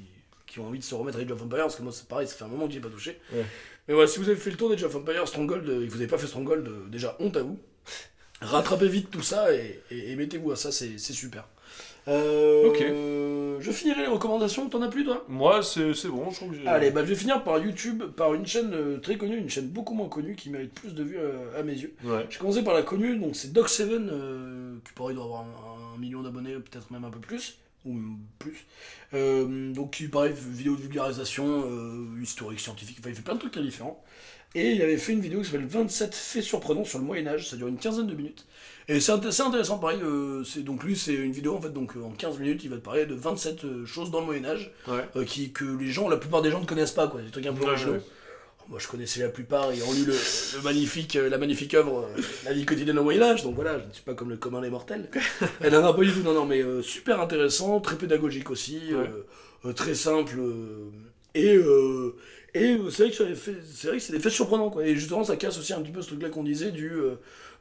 qui ont envie de se remettre à Age of Empires. Parce que moi, c'est pareil, ça fait un moment que j'y ai pas touché. Ouais. Mais voilà, si vous avez fait le tour d'Age of Empires, Stronghold, euh, et que vous n'avez pas fait Stronghold, euh, déjà honte à vous. Rattrapez vite tout ça et, et- et mettez-vous à ça, c'est super. Euh, Ok. Je finirai les recommandations. T'en as plus, toi? Moi, c'est c'est bon, je trouve que j'ai. Allez, bah, je vais finir par YouTube, par une chaîne euh, très connue, une chaîne beaucoup moins connue qui mérite plus de vues euh, à mes yeux. Ouais. J'ai commencé par la connue, donc c'est Doc7, euh, qui pareil doit avoir un, un million d'abonnés, peut-être même un peu plus, ou plus. Euh, donc pareil, vidéo de vulgarisation, euh, historique, scientifique, enfin il fait plein de trucs très différents. Et il avait fait une vidéo qui s'appelle 27 faits surprenants sur le Moyen-Âge, ça dure une quinzaine de minutes. Et c'est int- c'est intéressant, pareil, euh, c'est, donc lui c'est une vidéo en fait, donc en 15 minutes il va te parler de 27 euh, choses dans le Moyen-Âge, Ouais. qui, que les gens, la plupart des gens ne connaissent pas, quoi, des trucs un peu ouais. Moi, je connaissais la plupart ayant lu le, le magnifique, euh, la magnifique œuvre euh, La vie quotidienne au Moyen-Âge, donc voilà, je ne suis pas comme le commun des mortels. Et non, non, pas du tout, non, non, mais euh, super intéressant, très pédagogique aussi. très simple. et et c'est vrai que c'est des faits surprenants quoi. Et justement ça casse aussi un petit peu ce truc là qu'on disait du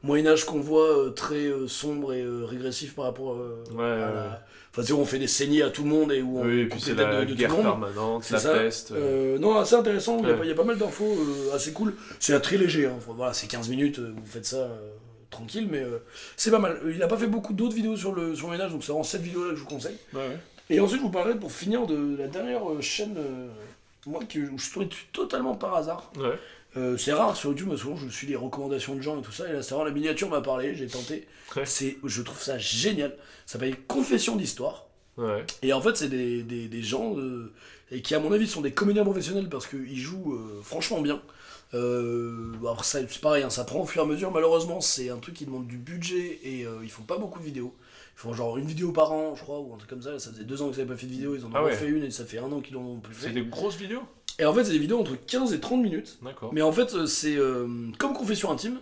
euh, Moyen Âge qu'on voit euh, très euh, sombre et euh, régressif par rapport Ouais, à la... Enfin c'est où on fait des saignées à tout le monde et où on Oui, et puis c'est la de, de guerre permanente, C'est la ça. peste. Euh, non, assez intéressant, il y a Ouais. pas- il y, a pas mal d'infos euh, assez cool. C'est très léger, hein. Voilà, c'est 15 minutes, vous faites ça euh, tranquille, mais c'est pas mal. Il a pas fait beaucoup d'autres vidéos sur le, sur le ménage, donc c'est vraiment cette vidéo-là que je vous conseille. Ouais, ouais. Et ensuite, je vous parlerai pour finir de la dernière chaîne, moi, qui, où je suis totalement par hasard. Euh, c'est rare sur YouTube, mais souvent je suis les recommandations de gens et tout ça, et là c'est vraiment la miniature m'a parlé, j'ai tenté. Ouais. C'est, je trouve ça génial. Ça s'appelle Confession d'histoire. Ouais. Et en fait, c'est des, des, des gens euh, et qui, à mon avis, sont des comédiens professionnels parce qu'ils jouent euh, franchement bien. Après, ça, c'est pareil, hein, ça prend au fur et à mesure. Malheureusement, c'est un truc qui demande du budget et ils font pas beaucoup de vidéos. Ils font genre une vidéo par an, je crois, ou un truc comme ça. Ça faisait deux ans qu'ils n'avaient pas fait de vidéo, ils en ont Ah ouais. fait une et ça fait un an qu'ils n'en ont plus C'est fait. des grosses vidéos? Et en fait, c'est des vidéos entre 15 et 30 minutes. D'accord. Mais en fait, euh, c'est euh, comme Confession intime,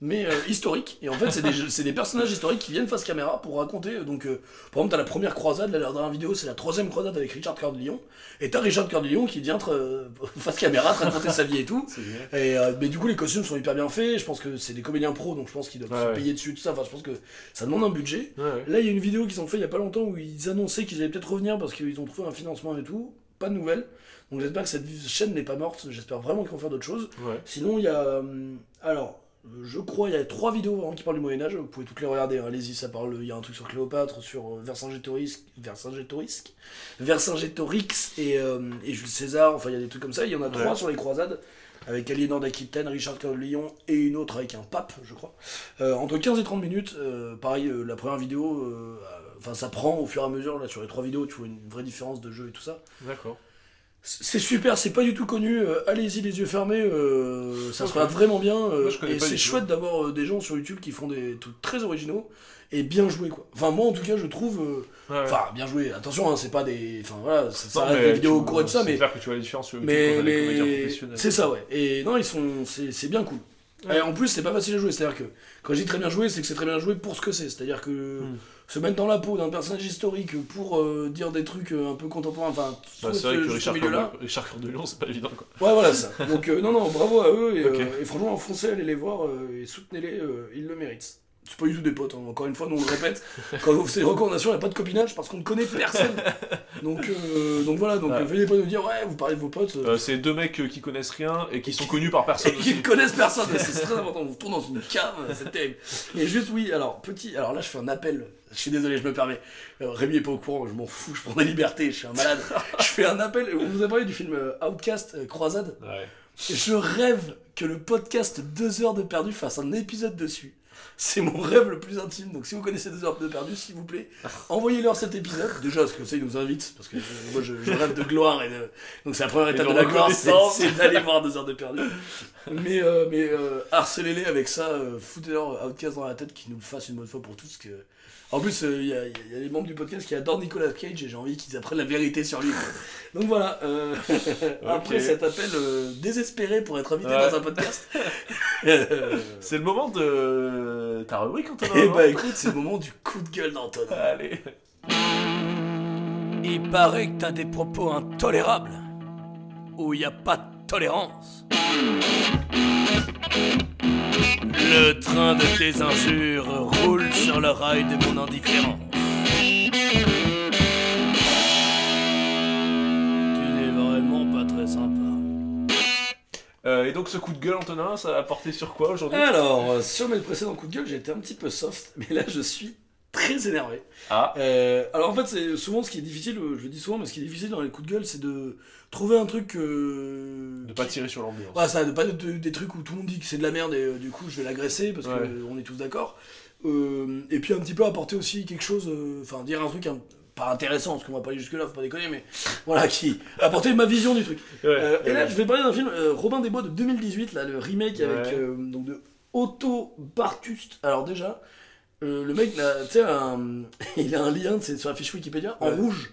mais euh, historique. Et en fait, c'est des, personnages historiques qui viennent face caméra pour raconter. Donc, euh, par exemple, t'as la première croisade, là, la dernière vidéo, c'est la troisième croisade avec Richard Cœur de Lion. Et t'as Richard Cœur de Lion qui vient face caméra te raconter sa vie et tout. Et, mais du coup, les costumes sont hyper bien faits. Je pense que c'est des comédiens pros, donc je pense qu'ils doivent se ouais. payer dessus, tout ça. Enfin, je pense que ça demande un budget. Ouais. Là, il y a une vidéo qu'ils ont fait il y a pas longtemps où ils annonçaient qu'ils allaient peut-être revenir parce qu'ils ont trouvé un financement et tout. Pas de nouvelles. Donc j'espère que cette chaîne n'est pas morte. J'espère vraiment qu'ils vont faire d'autres choses. Ouais. Sinon, il y a. hum, alors, euh, je crois, il y a trois vidéos qui parlent du Moyen-Âge. Vous pouvez toutes les regarder. hein. Allez-y, ça parle. Il y a un truc sur Cléopâtre, sur euh, Vercingétorix, Vercingétorix, et, euh, et Jules César. Enfin, il y a des trucs comme ça. Il y en a trois sur les croisades. Avec Aliénor d'Aquitaine, Richard Cœur de Lion et une autre avec un pape, je crois. Euh, entre 15 et 30 minutes, euh, pareil, euh, la première vidéo, euh, euh, enfin ça prend au fur et à mesure, là sur les trois vidéos, tu vois une vraie différence de jeu et tout ça. D'accord. C'est super, c'est pas du tout connu. euh, Allez-y les yeux fermés, euh, ça se Ok. regarde vraiment bien. euh, Moi, je connais et c'est chouette d'avoir des gens sur YouTube qui font des trucs très originaux et bien joués quoi. Enfin moi en tout cas je trouve, euh, Ouais, ouais. enfin bien joué. Attention, hein, c'est pas des, enfin voilà, ça, ça Non, reste mais des vidéos courtes et tout ça, mais clair que tu vois la différence sur mais, mais professionnels. c'est ça ouais. Et non ils sont, c'est c'est bien cool. Ouais. Et en plus c'est pas facile à jouer, c'est-à-dire que quand je dis très bien joué, c'est que c'est très bien joué pour ce que c'est. C'est-à-dire que Hmm. Se mettre dans la peau d'un personnage historique pour euh, dire des trucs euh, un peu contemporains, enfin Bah, c'est vrai que Richard. Cœur de- Richard Cœur de Lion, c'est pas évident quoi. Ouais, voilà ça. Donc, euh, non, non, bravo à eux. Et, Ok. euh, et franchement, foncez, allez les voir euh, et soutenez-les, euh, ils le méritent. C'est pas du tout des potes, hein. encore une fois, nous on le répète. Quand on fait des recommandations, il n'y a pas de copinage parce qu'on ne connaît personne. Donc, euh, donc voilà, donc Ouais. venez pas nous dire, ouais, vous parlez de vos potes. euh, Euh, c'est deux mecs qui connaissent rien et qui sont connus par et personne qui ne connaissent personne, c'est très important. On tourne dans une cave, c'est terrible. Et juste, oui, alors, petit, alors là, je fais un appel. Je suis désolé, je me permets. Rémi est pas au courant, je m'en fous, je prends des libertés, je suis un malade. je fais un appel. On vous a parlé du film Outcast, Croisade. Ouais. Je rêve que le podcast 2 heures de perdu fasse un épisode dessus. C'est mon rêve le plus intime. Donc si vous connaissez 2 heures de perdu, s'il vous plaît, envoyez-leur cet épisode. Déjà, parce que ça, ils nous invitent. Parce que euh, moi, je, je rêve de gloire. Et de... Donc c'est la première étape de de la gloire, c'est d'aller voir 2 heures de perdu. Mais, euh, mais euh, harcelez-les avec ça. Euh, Foutez-leur Outcast dans la tête qu'ils nous le fassent une bonne fois pour tous. Que... En plus, il y, a- il y a des membres du podcast qui adorent Nicolas Cage et j'ai envie qu'ils apprennent la vérité sur lui. Donc voilà, après cet appel désespéré pour être invité dans un podcast. C'est le moment de ta rubrique, Antonin. et non bah écoute, c'est le moment du coup de gueule d'Antonin. Allez. Il paraît que t'as des propos intolérables. Où y a pas de tolérance. Le train de tes injures roule sur le rail de mon indifférence. Tu n'es vraiment pas très sympa. Euh, et donc ce coup de gueule, Antonin, ça a porté sur quoi aujourd'hui? Alors, euh, sur mes précédents coups de gueule, j'étais un petit peu soft, mais là je suis très énervé. Ah. Euh, alors en fait, c'est souvent ce qui est difficile, je le dis souvent, mais ce qui est difficile dans les coups de gueule, c'est de trouver un truc. euh, De pas qui- tirer sur l'ambiance. Ouais, ça, de pas de- de- des trucs où tout le monde dit que c'est de la merde et euh, du coup je vais l'agresser parce Ouais. qu'on est tous d'accord. Et puis un petit peu apporter aussi quelque chose, enfin dire un truc un- pas intéressant parce qu'on va pas aller jusque là, faut pas déconner, mais voilà, qui apporter ma vision du truc. Ouais, Euh, et là je vais parler d'un film, euh, Robin des Bois de 2018, là, le remake avec euh, donc de Otto Bartust. Alors déjà, le mec, tu sais, un- il a un lien c'est sur la fiche Wikipédia en rouge.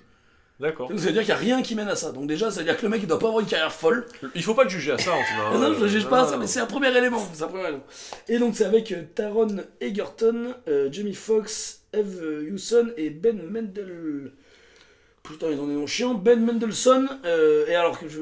D'accord. Donc ça veut dire qu'il n'y a rien qui mène à ça. Donc déjà, ça veut dire que le mec il doit pas avoir une carrière folle. Il faut pas le juger à ça, Antonin. Ah non, je ne juge pas non, ça, mais c'est un premier élément. C'est un premier élément. Et donc c'est avec Taron Egerton, Jamie Foxx, Eve Hewson et Ben Mendel. Putain, ils ont des noms chiants. Ben Mendelssohn. euh, et alors que je.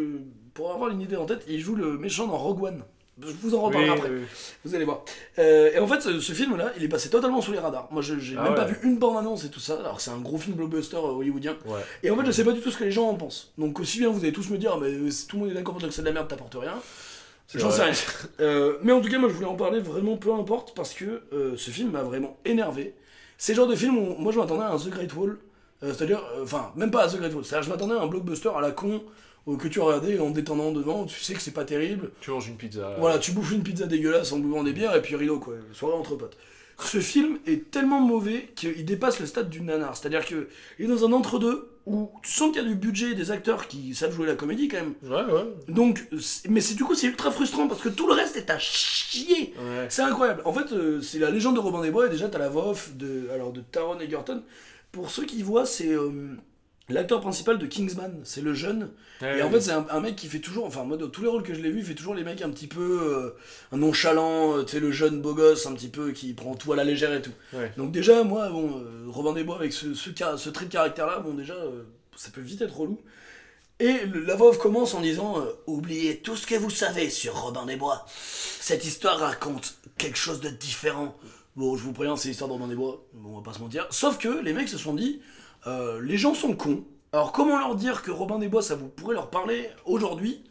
Pour avoir une idée en tête, il joue le méchant dans Rogue One. Je vous en reparlerai Oui, après. oui. Vous allez voir. Euh, et en fait, ce, ce film-là, il est passé totalement sous les radars. Moi, je j'ai Ah même pas vu une bande-annonce et tout ça. Alors, c'est un gros film blockbuster euh, hollywoodien. Ouais. Et en fait, je sais pas du tout ce que les gens en pensent. Donc, aussi bien vous allez tous me dire, mais si tout le monde est d'accord pour dire que c'est de la merde, t'apportes rien. J'en sais rien. Euh, mais en tout cas, moi, je voulais en parler vraiment peu importe parce que euh, ce film m'a vraiment énervé. C'est le genre de film où moi, je m'attendais à un The Great Wall. euh, C'est-à-dire, euh, enfin, même pas à The Great Wall. C'est-à-dire, je m'attendais à un blockbuster à la con euh, que tu regardais en détendant devant. Tu sais que c'est pas terrible. Tu manges une pizza. Voilà, tu bouffes une pizza dégueulasse en buvant des bières et puis rideau, quoi. Soirée entre potes. Ce film est tellement mauvais qu'il dépasse le stade du nanar. C'est-à-dire qu'il est dans un entre-deux où tu sens qu'il y a du budget, des acteurs qui savent jouer la comédie quand même. Ouais, ouais. Donc, mais c'est du coup, c'est ultra frustrant parce que tout le reste est à chier. Ouais. C'est incroyable. En fait, euh, c'est la légende de Robin des Bois et déjà, t'as la voix off de, alors, de Taron Egerton. Pour ceux qui voient, c'est euh, l'acteur principal de Kingsman. C'est le jeune. Ouais, Et en fait, c'est un, un mec qui fait toujours, enfin, moi, dans tous les rôles que je l'ai vu, il fait toujours les mecs un petit peu euh, nonchalant, euh, tu sais, le jeune beau gosse, un petit peu qui prend tout à la légère et tout. Ouais. Donc, déjà, moi, bon, euh, Robin des Bois avec ce, ce, trait de caractère-là, bon, déjà, euh, ça peut vite être relou. Et le- la voix off commence en disant euh, Oubliez tout ce que vous savez sur Robin des Bois. Cette histoire raconte quelque chose de différent. Bon, je vous préviens, c'est l'histoire de Robin des Bois. Bon, on va pas se mentir. Sauf que les mecs se sont dit euh, Les gens sont cons. Alors, comment leur dire que Robin des Bois, ça vous pourrait leur parler aujourd'hui,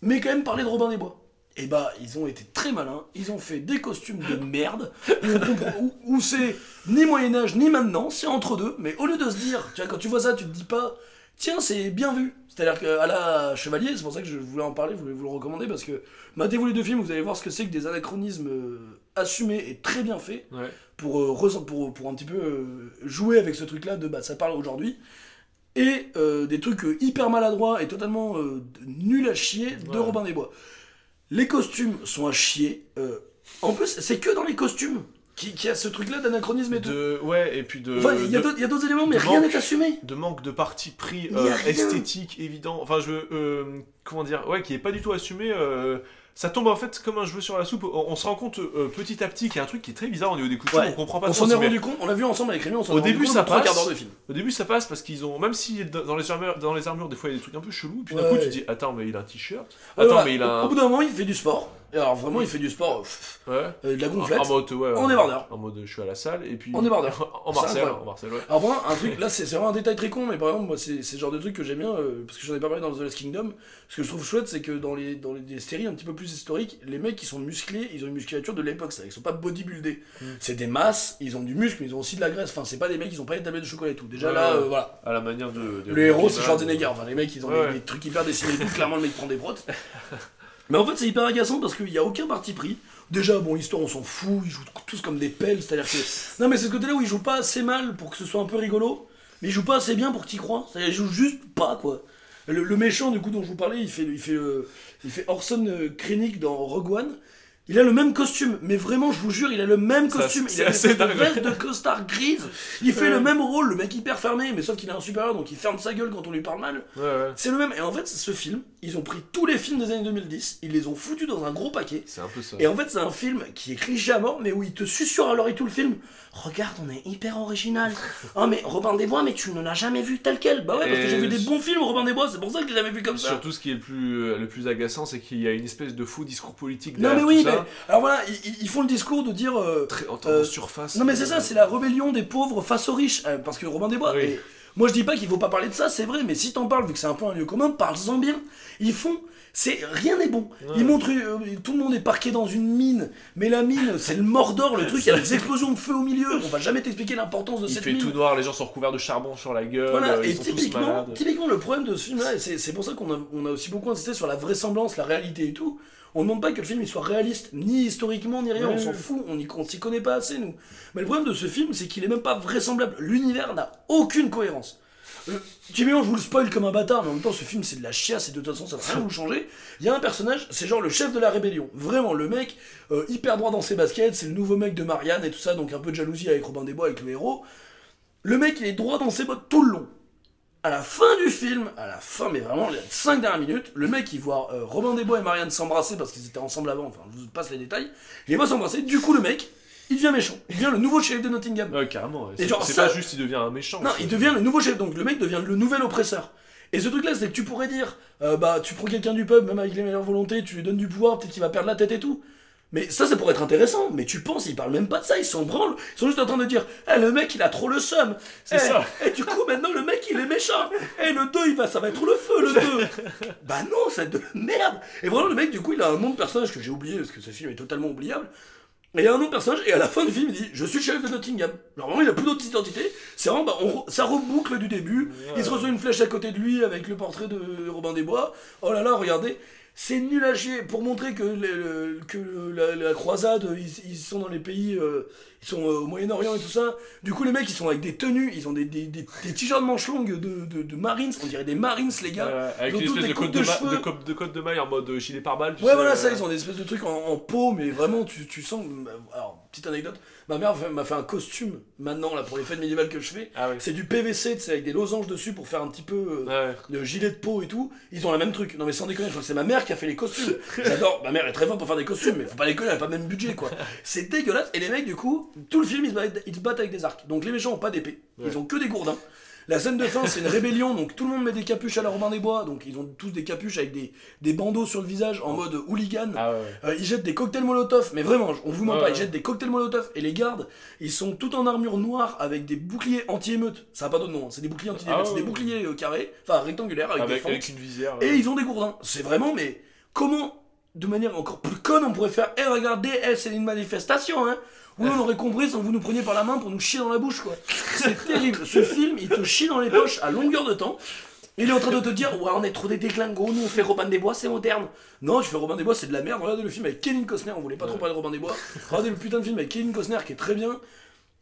mais quand même parler de Robin des Bois? Et bah, ils ont été très malins, ils ont fait des costumes de merde, où, c'est ni Moyen-Âge ni maintenant, c'est entre deux, mais au lieu de se dire, tu vois, quand tu vois ça, tu te dis pas, tiens, c'est bien vu. C'est-à-dire qu'à la Chevalier, c'est pour ça que je voulais en parler, je voulais vous le recommander, parce que matez-vous les deux films, vous allez voir ce que c'est que des anachronismes euh, assumés et très bien faits. Pour, euh, pour, pour un petit peu euh, jouer avec ce truc-là de bah, ça parle aujourd'hui. Et euh, des trucs hyper maladroits et totalement euh, nuls à chier de. Robin des Bois. Les costumes sont à chier. euh, en plus, c'est que dans les costumes qu'il qui y a ce truc-là d'anachronisme et tout. De... Ouais, et puis de. Enfin, il y a d'autres- éléments, mais rien n'est assumé. de manque de parti pris euh, esthétique évident enfin je euh, comment dire ouais qui est pas du tout assumé euh, ça tombe en fait comme un cheveu sur la soupe on, on se rend compte euh, petit à petit qu'il y a un truc qui est très bizarre au niveau des Ouais. on comprend pas On s'en est rendu compte, on l'a vu ensemble avec Rémi, on s'en Au est rendu début, compte ça au passe. de film. au début ça passe parce qu'ils ont même si dans les armures dans les armures des fois il y a des trucs un peu chelous puis d'un Ouais, coup ouais. tu te dis attends mais il a un t-shirt attends mais il a Au un bout d'un moment, il fait du sport. Et alors vraiment, il fait du sport, pff, ouais euh, de la gonflette. en mode ouais En en- en mode je suis à la salle et puis En débardeur. en Marcel incroyable. en Marcel ouais Alors moi, un truc, là c'est vraiment un détail très con, mais par exemple, moi c'est le genre de truc que j'aime bien, euh, parce que j'en ai pas parlé dans The Last Kingdom, ce que je trouve chouette, c'est que dans les, dans les séries un petit peu plus historiques, les mecs qui sont musclés, ils ont une musculature de l'époque, c'est-à-dire qu'ils sont pas bodybuildés. Mm. C'est des masses, ils ont du muscle, mais ils ont aussi de la graisse, enfin c'est pas des mecs qui ont pas les tablettes de chocolat et tout. Déjà là, euh, voilà. à la manière de, de Le héros c'est Schwarzenegger, enfin les mecs ils ont des, trucs hyper dessinés, et tout, clairement le mec prend des protes. Mais en fait c'est hyper agaçant parce qu'il y a aucun parti pris. Déjà, bon, l'histoire on s'en fout, ils jouent tous comme des pelles, c'est-à-dire que. Non mais c'est ce côté-là où ils jouent pas assez mal pour que ce soit un peu rigolo, mais ils jouent pas assez bien pour que t'y crois. C'est-à-dire ils jouent juste pas quoi. Le, le méchant du coup dont je vous parlais, il fait, il fait, euh, il fait Orson euh, Krennic dans Rogue One. Il a le même costume, mais vraiment, je vous jure, il a le même Ça, costume. c'est Il a assez de veste de costard grise. Il fait Ouais. le même rôle, le mec hyper fermé, mais sauf qu'il a un supérieur, donc il ferme sa gueule quand on lui parle mal. ouais ouais C'est le même. Et en fait, ce film, ils ont pris tous les films des années 2010, ils les ont foutus dans un gros paquet. c'est un peu ça Et en fait, c'est un film qui est cliché à mort, mais où il te susurre à l'oreille tout le film. Regarde, on est hyper original. Oh, mais Robin des Bois, mais tu ne l'as jamais vu tel quel. Bah ouais, parce que j'ai vu des bons films, Robin des Bois, c'est pour ça que je l'ai jamais vu comme ça. Surtout, ce qui est le plus, euh, le plus agaçant, c'est qu'il y a une espèce de faux discours politique Non, mais oui, tout mais. Alors voilà, ils, ils font le discours de dire. euh, Très en, Euh, surface. Non mais c'est ça, c'est la rébellion des pauvres face aux riches. Euh, parce que Robin des Bois, Oui. et moi je dis pas qu'il faut pas parler de ça, c'est vrai, mais si t'en parles, vu que c'est un peu un lieu commun, parle-en bien. Ils font, c'est rien n'est bon. Ouais. Ils montrent, euh, tout le monde est parqué dans une mine, mais la mine, c'est le Mordor, le truc, il y a des explosions de feu au milieu. On va jamais t'expliquer l'importance de Il cette fait mine. tout noir, les gens sont recouverts de charbon sur la gueule, Voilà, euh, ils et sont typiquement, typiquement, le problème de ce film-là, c'est pour ça qu'on a, on a aussi beaucoup insisté sur la vraisemblance, la réalité et tout. On ne demande pas que le film il soit réaliste, ni historiquement, ni rien, on s'en fout, on y- on s'y connaît pas assez, nous. Mais le problème de ce film, c'est qu'il est même pas vraisemblable. L'univers n'a aucune cohérence. Euh, Typiquement, je vous le spoil comme un bâtard, mais en même temps, ce film c'est de la chiasse et de toute façon, ça va rien vous changer. Il y a un personnage, c'est genre le chef de la rébellion. Vraiment, le mec, euh, hyper droit dans ses baskets, c'est le nouveau mec de Marianne et tout ça, donc un peu de jalousie avec Robin des Bois, avec le héros. Le mec, il est droit dans ses bottes tout le long. À la fin du film, à la fin, mais vraiment les 5 dernières minutes, le mec il voit euh, Robin des Bois et Marianne s'embrasser parce qu'ils étaient ensemble avant, enfin je vous passe les détails, il les voit s'embrasser, du coup le mec, il devient méchant. Il devient le nouveau shérif de Nottingham. Ouais, carrément. C'est ça- pas juste il devient un méchant. Non, il devient le nouveau chef. Donc le mec devient le nouvel oppresseur. Et ce truc-là, c'est que tu pourrais dire, euh, bah, tu prends quelqu'un du peuple, même avec les meilleures volontés, tu lui donnes du pouvoir, peut-être qu'il va perdre la tête et tout. Mais ça, ça pourrait être intéressant. Mais tu penses, ils parlent même pas de ça, ils s'en branlent. Ils sont juste en train de dire, eh, le mec, il a trop le seum. C'est Eh, ça. Et du coup, maintenant, le mec, il est méchant. Et le 2, il va, ça va être le feu, le 2. bah non, c'est de merde. Et vraiment, le mec, du coup, il a un nom de personnage que j'ai oublié, parce que ce film est totalement oubliable. Et il a un nom de personnage, et à la fin du film, il dit Je suis le shérif de Nottingham. Genre vraiment, il a plus d'autre identité. C'est vraiment, bah, on ça reboucle du début. Il se reçoit une flèche à côté de lui avec le portrait de Robin des Bois. Oh là là, regardez. C'est nul à chier pour montrer que, le- que la, la croisade, ils, ils sont dans les pays, euh, ils sont euh, au Moyen-Orient et tout ça. Du coup, les mecs, ils sont avec des tenues, ils ont des, des, des, des t-shirts de manches longues de, de, de Marines, on dirait des Marines, les gars. Euh, avec Ils ont une espèce des de de, de ma- de de maille en mode euh, gilet pare-balles. Ouais, sais, voilà, euh, ça, ils ont des espèces de trucs en, en peau, mais vraiment, tu, tu sens. Alors, petite anecdote, ma mère m'a fait un costume maintenant, là, pour les fêtes médiévales que je fais. Ah ouais. C'est du PVC, sais, avec des losanges dessus pour faire un petit peu euh, Ouais. de gilet de peau et tout. Ils ont le même truc. Non, mais sans déconner, je crois que c'est ma mère qui a fait les costumes. J'adore. Ma mère est très forte pour faire des costumes, mais faut pas déconner, elle a pas le même budget, quoi. C'est dégueulasse. Et les mecs, du coup, tout le film, ils se battent, ils se battent avec des arcs. Donc les méchants ont pas d'épée. Ils ont que des gourdins. La scène de fin, c'est une rébellion, donc tout le monde met des capuches à la Robin des Bois, donc ils ont tous des capuches avec des, des bandeaux sur le visage en mode hooligan. Ah ouais. Euh, ils jettent des cocktails molotov, mais vraiment, on vous ment Ouais, pas, ils jettent des cocktails molotov et les gardes, ils sont tout en armure noire avec des boucliers anti-émeute. Ça a pas d'autre nom, hein, c'est des boucliers anti-émeute, Ah c'est des boucliers euh, carrés, enfin rectangulaires avec, des Avec, une visière. Et ils ont des gourdins. C'est vraiment, mais comment, de manière encore plus conne, on pourrait faire Eh, regardez, eh, c'est une manifestation, hein oui, on aurait compris sans que vous nous preniez par la main pour nous chier dans la bouche, quoi. C'est terrible. Ce film, il te chie dans les poches à longueur de temps. Il est en train de te dire, ouais, on est trop des déclingos, nous on fait Robin des Bois, c'est moderne. Non, tu fais Robin des Bois, c'est de la merde. Regardez le film avec Kevin Costner, on voulait pas trop parler de Robin des Bois. Regardez le putain de film avec Kevin Costner qui est très bien.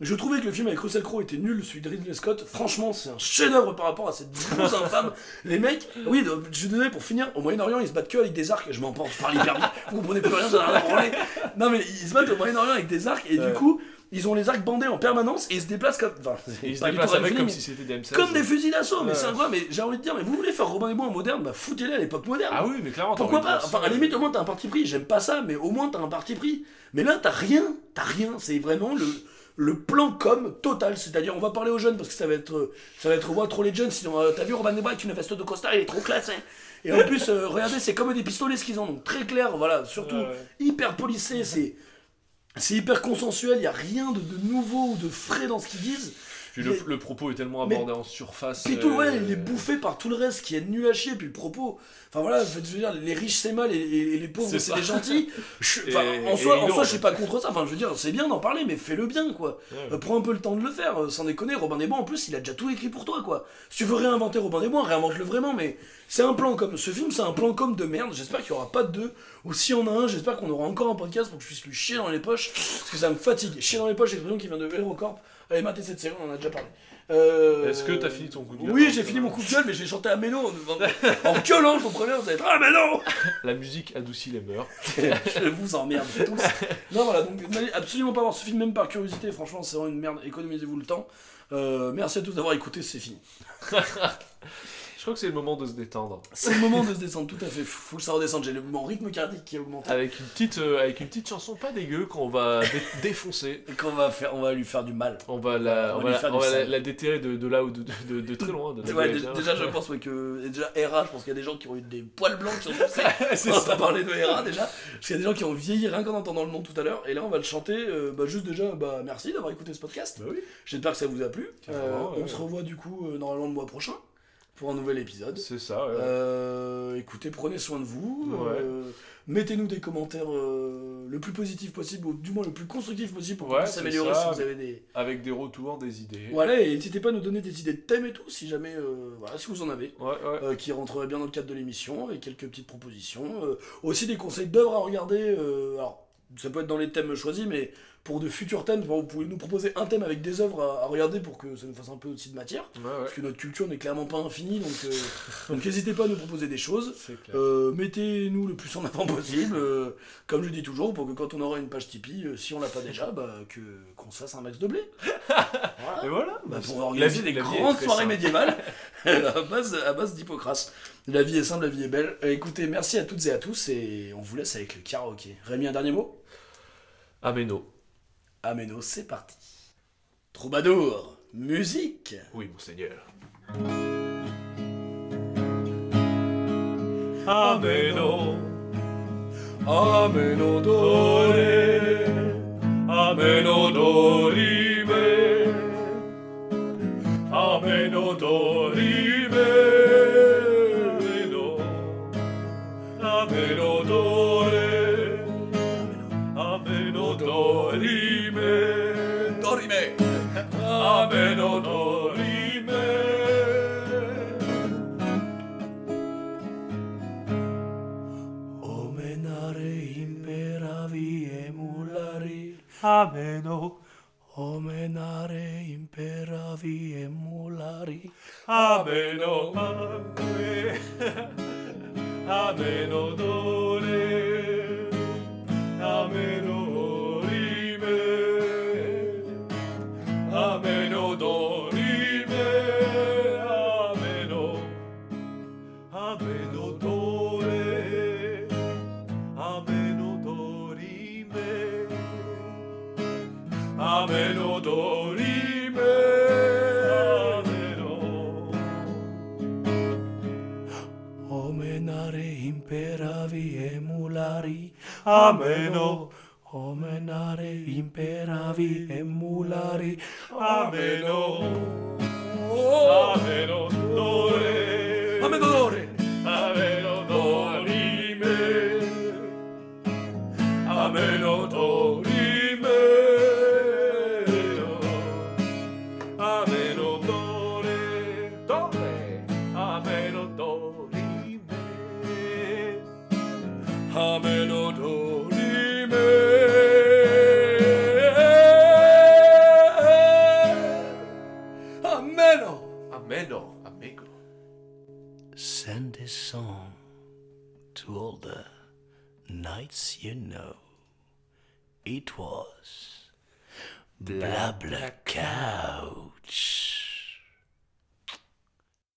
Je trouvais que le film avec Russell Crowe était nul, celui de Ridley Scott. Franchement, c'est un chef-d'œuvre par rapport à cette grosse infâme. Les mecs, oui, de- je suis désolé pour finir, au Moyen-Orient, ils se battent que avec des arcs. Je m'en pense, je parle hyper vite. Vous comprenez plus rien, j'en ai rien. Non, mais ils se battent au Moyen-Orient avec des arcs et du coup, ils ont les arcs bandés en permanence et ils se déplacent comme. Enfin, ils se déplacent avec comme si c'était des M16. comme des fusils d'assaut. Mais c'est incroyable. Mais j'ai envie de dire, mais vous voulez faire Robin des Bois en moderne Bah foutez-les à l'époque moderne. Ah oui, mais clairement. Pourquoi pas Enfin, à la limite, au moins, t'as un parti pris. J'aime pas ça, mais au moins, t'as un parti pris. Mais là, t'as rien. T'as rien. C'est vraiment le, le plan com total. C'est-à-dire, on va parler aux jeunes parce que ça va être, ça va être ouais, trop les jeunes. Sinon, euh, t'as vu Robin des avec une veste de costard, il est trop classe. hein. Et en plus, euh, regardez, c'est comme des pistolets ce qu'ils ont. Donc, très clair, voilà. Surtout, Ouais, ouais. hyper policé. C'est. C'est hyper consensuel, il y a rien de, de nouveau ou de frais dans ce qu'ils disent. Puis le, propos est tellement mais- abordé en surface. Puis tout, euh, ouais, il est bouffé par tout le reste qui est nul à chier. Puis le propos, enfin voilà, je veux dire, les riches c'est mal et, et- et les pauvres C'est des gentils. Je- enfin, Et- en soi, en soi, je suis pas contre ça. Enfin, je veux dire, c'est bien d'en parler, mais fais-le bien, quoi. Ouais. Euh, prends un peu le temps de le faire, euh, sans déconner. Robin des Bois, en plus, il a déjà tout écrit pour toi, quoi. Si tu veux réinventer Robin des Bois, réinvente-le vraiment, mais c'est un plan comme. Ce film, c'est un plan comme de merde. J'espère qu'il y aura pas de deux. Ou si on a un, j'espère qu'on aura encore un podcast pour que je puisse lui chier dans les poches, parce que ça me fatigue. Chier dans les poches, l'expression qui vient de HeroCorp. Allez, matez cette série, on en a déjà parlé. Euh, Est-ce que t'as fini ton coup de gueule Oui, j'ai fini mon coup de gueule, mais je vais chanter à Méno en, en gueulant, je vous préviens, vous allez être Ah, mais non La musique adoucit les mœurs. Je vous emmerde tous. Non, voilà, donc n'allez absolument pas voir ce film, même par curiosité, franchement, c'est vraiment une merde, économisez-vous le temps. Euh, merci à tous d'avoir écouté, c'est fini. Je crois que c'est le moment de se détendre. C'est le moment de se descendre, tout à fait. Faut que ça redescende, j'ai le- mon rythme cardiaque qui a augmenté. Avec une petite, euh, avec une petite chanson pas dégueu qu'on va dé- défoncer. Qu'on va, faire, on va lui faire du mal. On va la, On va lui la, faire on du va la, sale. la déterrer de, de là ou de, de, de- de très loin. De la Ouais, galette, dé- déjà, je pense ouais, que. Déjà, Hera, je pense qu'il y a des gens qui ont eu des poils blancs qui sont poussés. C'est on ça. va parler de Hera déjà. Parce qu'il y a des gens qui ont vieilli rien qu'en entendant le nom tout à l'heure. Et là, on va le chanter. euh, bah, juste déjà, bah, merci d'avoir écouté ce podcast. Bah oui, J'espère que ça vous a plu. Carrément, Euh, ouais. On se revoit du coup euh, normalement le mois prochain pour un nouvel épisode. c'est ça. ouais. Euh, écoutez, prenez soin de vous. Ouais. euh, Mettez-nous des commentaires euh, le plus positif possible, ou du moins le plus constructif possible pour qu'on Ouais, puisse c'est s'améliorer si vous avez des. Avec des retours, des idées. Voilà, et n'hésitez pas à nous donner des idées de thèmes et tout, si jamais, voilà, si vous en avez. Ouais, ouais. qui rentreraient bien dans le cadre de l'émission, avec quelques petites propositions. Aussi des conseils d'œuvres à regarder. alors, ça peut être dans les thèmes choisis, mais pour de futurs thèmes, bon, vous pouvez nous proposer un thème avec des œuvres à, à regarder pour que ça nous fasse un peu aussi de matière. Ouais, ouais. Parce que notre culture n'est clairement pas infinie, donc euh, donc n'hésitez pas à nous proposer des choses. Euh, Mettez-nous le plus en avant possible, euh, comme je dis toujours, pour que quand on aura une page Tipeee, si on l'a pas déjà, bah, que qu'on se fasse un max de blé. Voilà. Et voilà. Bah, pour organiser des grandes soirées médiévales à base, à base. La vie est simple, la vie est belle. Écoutez, merci à toutes et à tous et on vous laisse avec le karaoké. Rémi, un dernier mot? Ameno. Ameno, c'est parti. Troubadour, musique. Oui, monseigneur. Ameno, ameno dore, ameno ameno Omenare impera vi emulari Ameno Ameno Ameno dore Ameno. Omenare imperavi emulari. Ameno. Ameno dore. Ameno dore. It was Blabla Couch.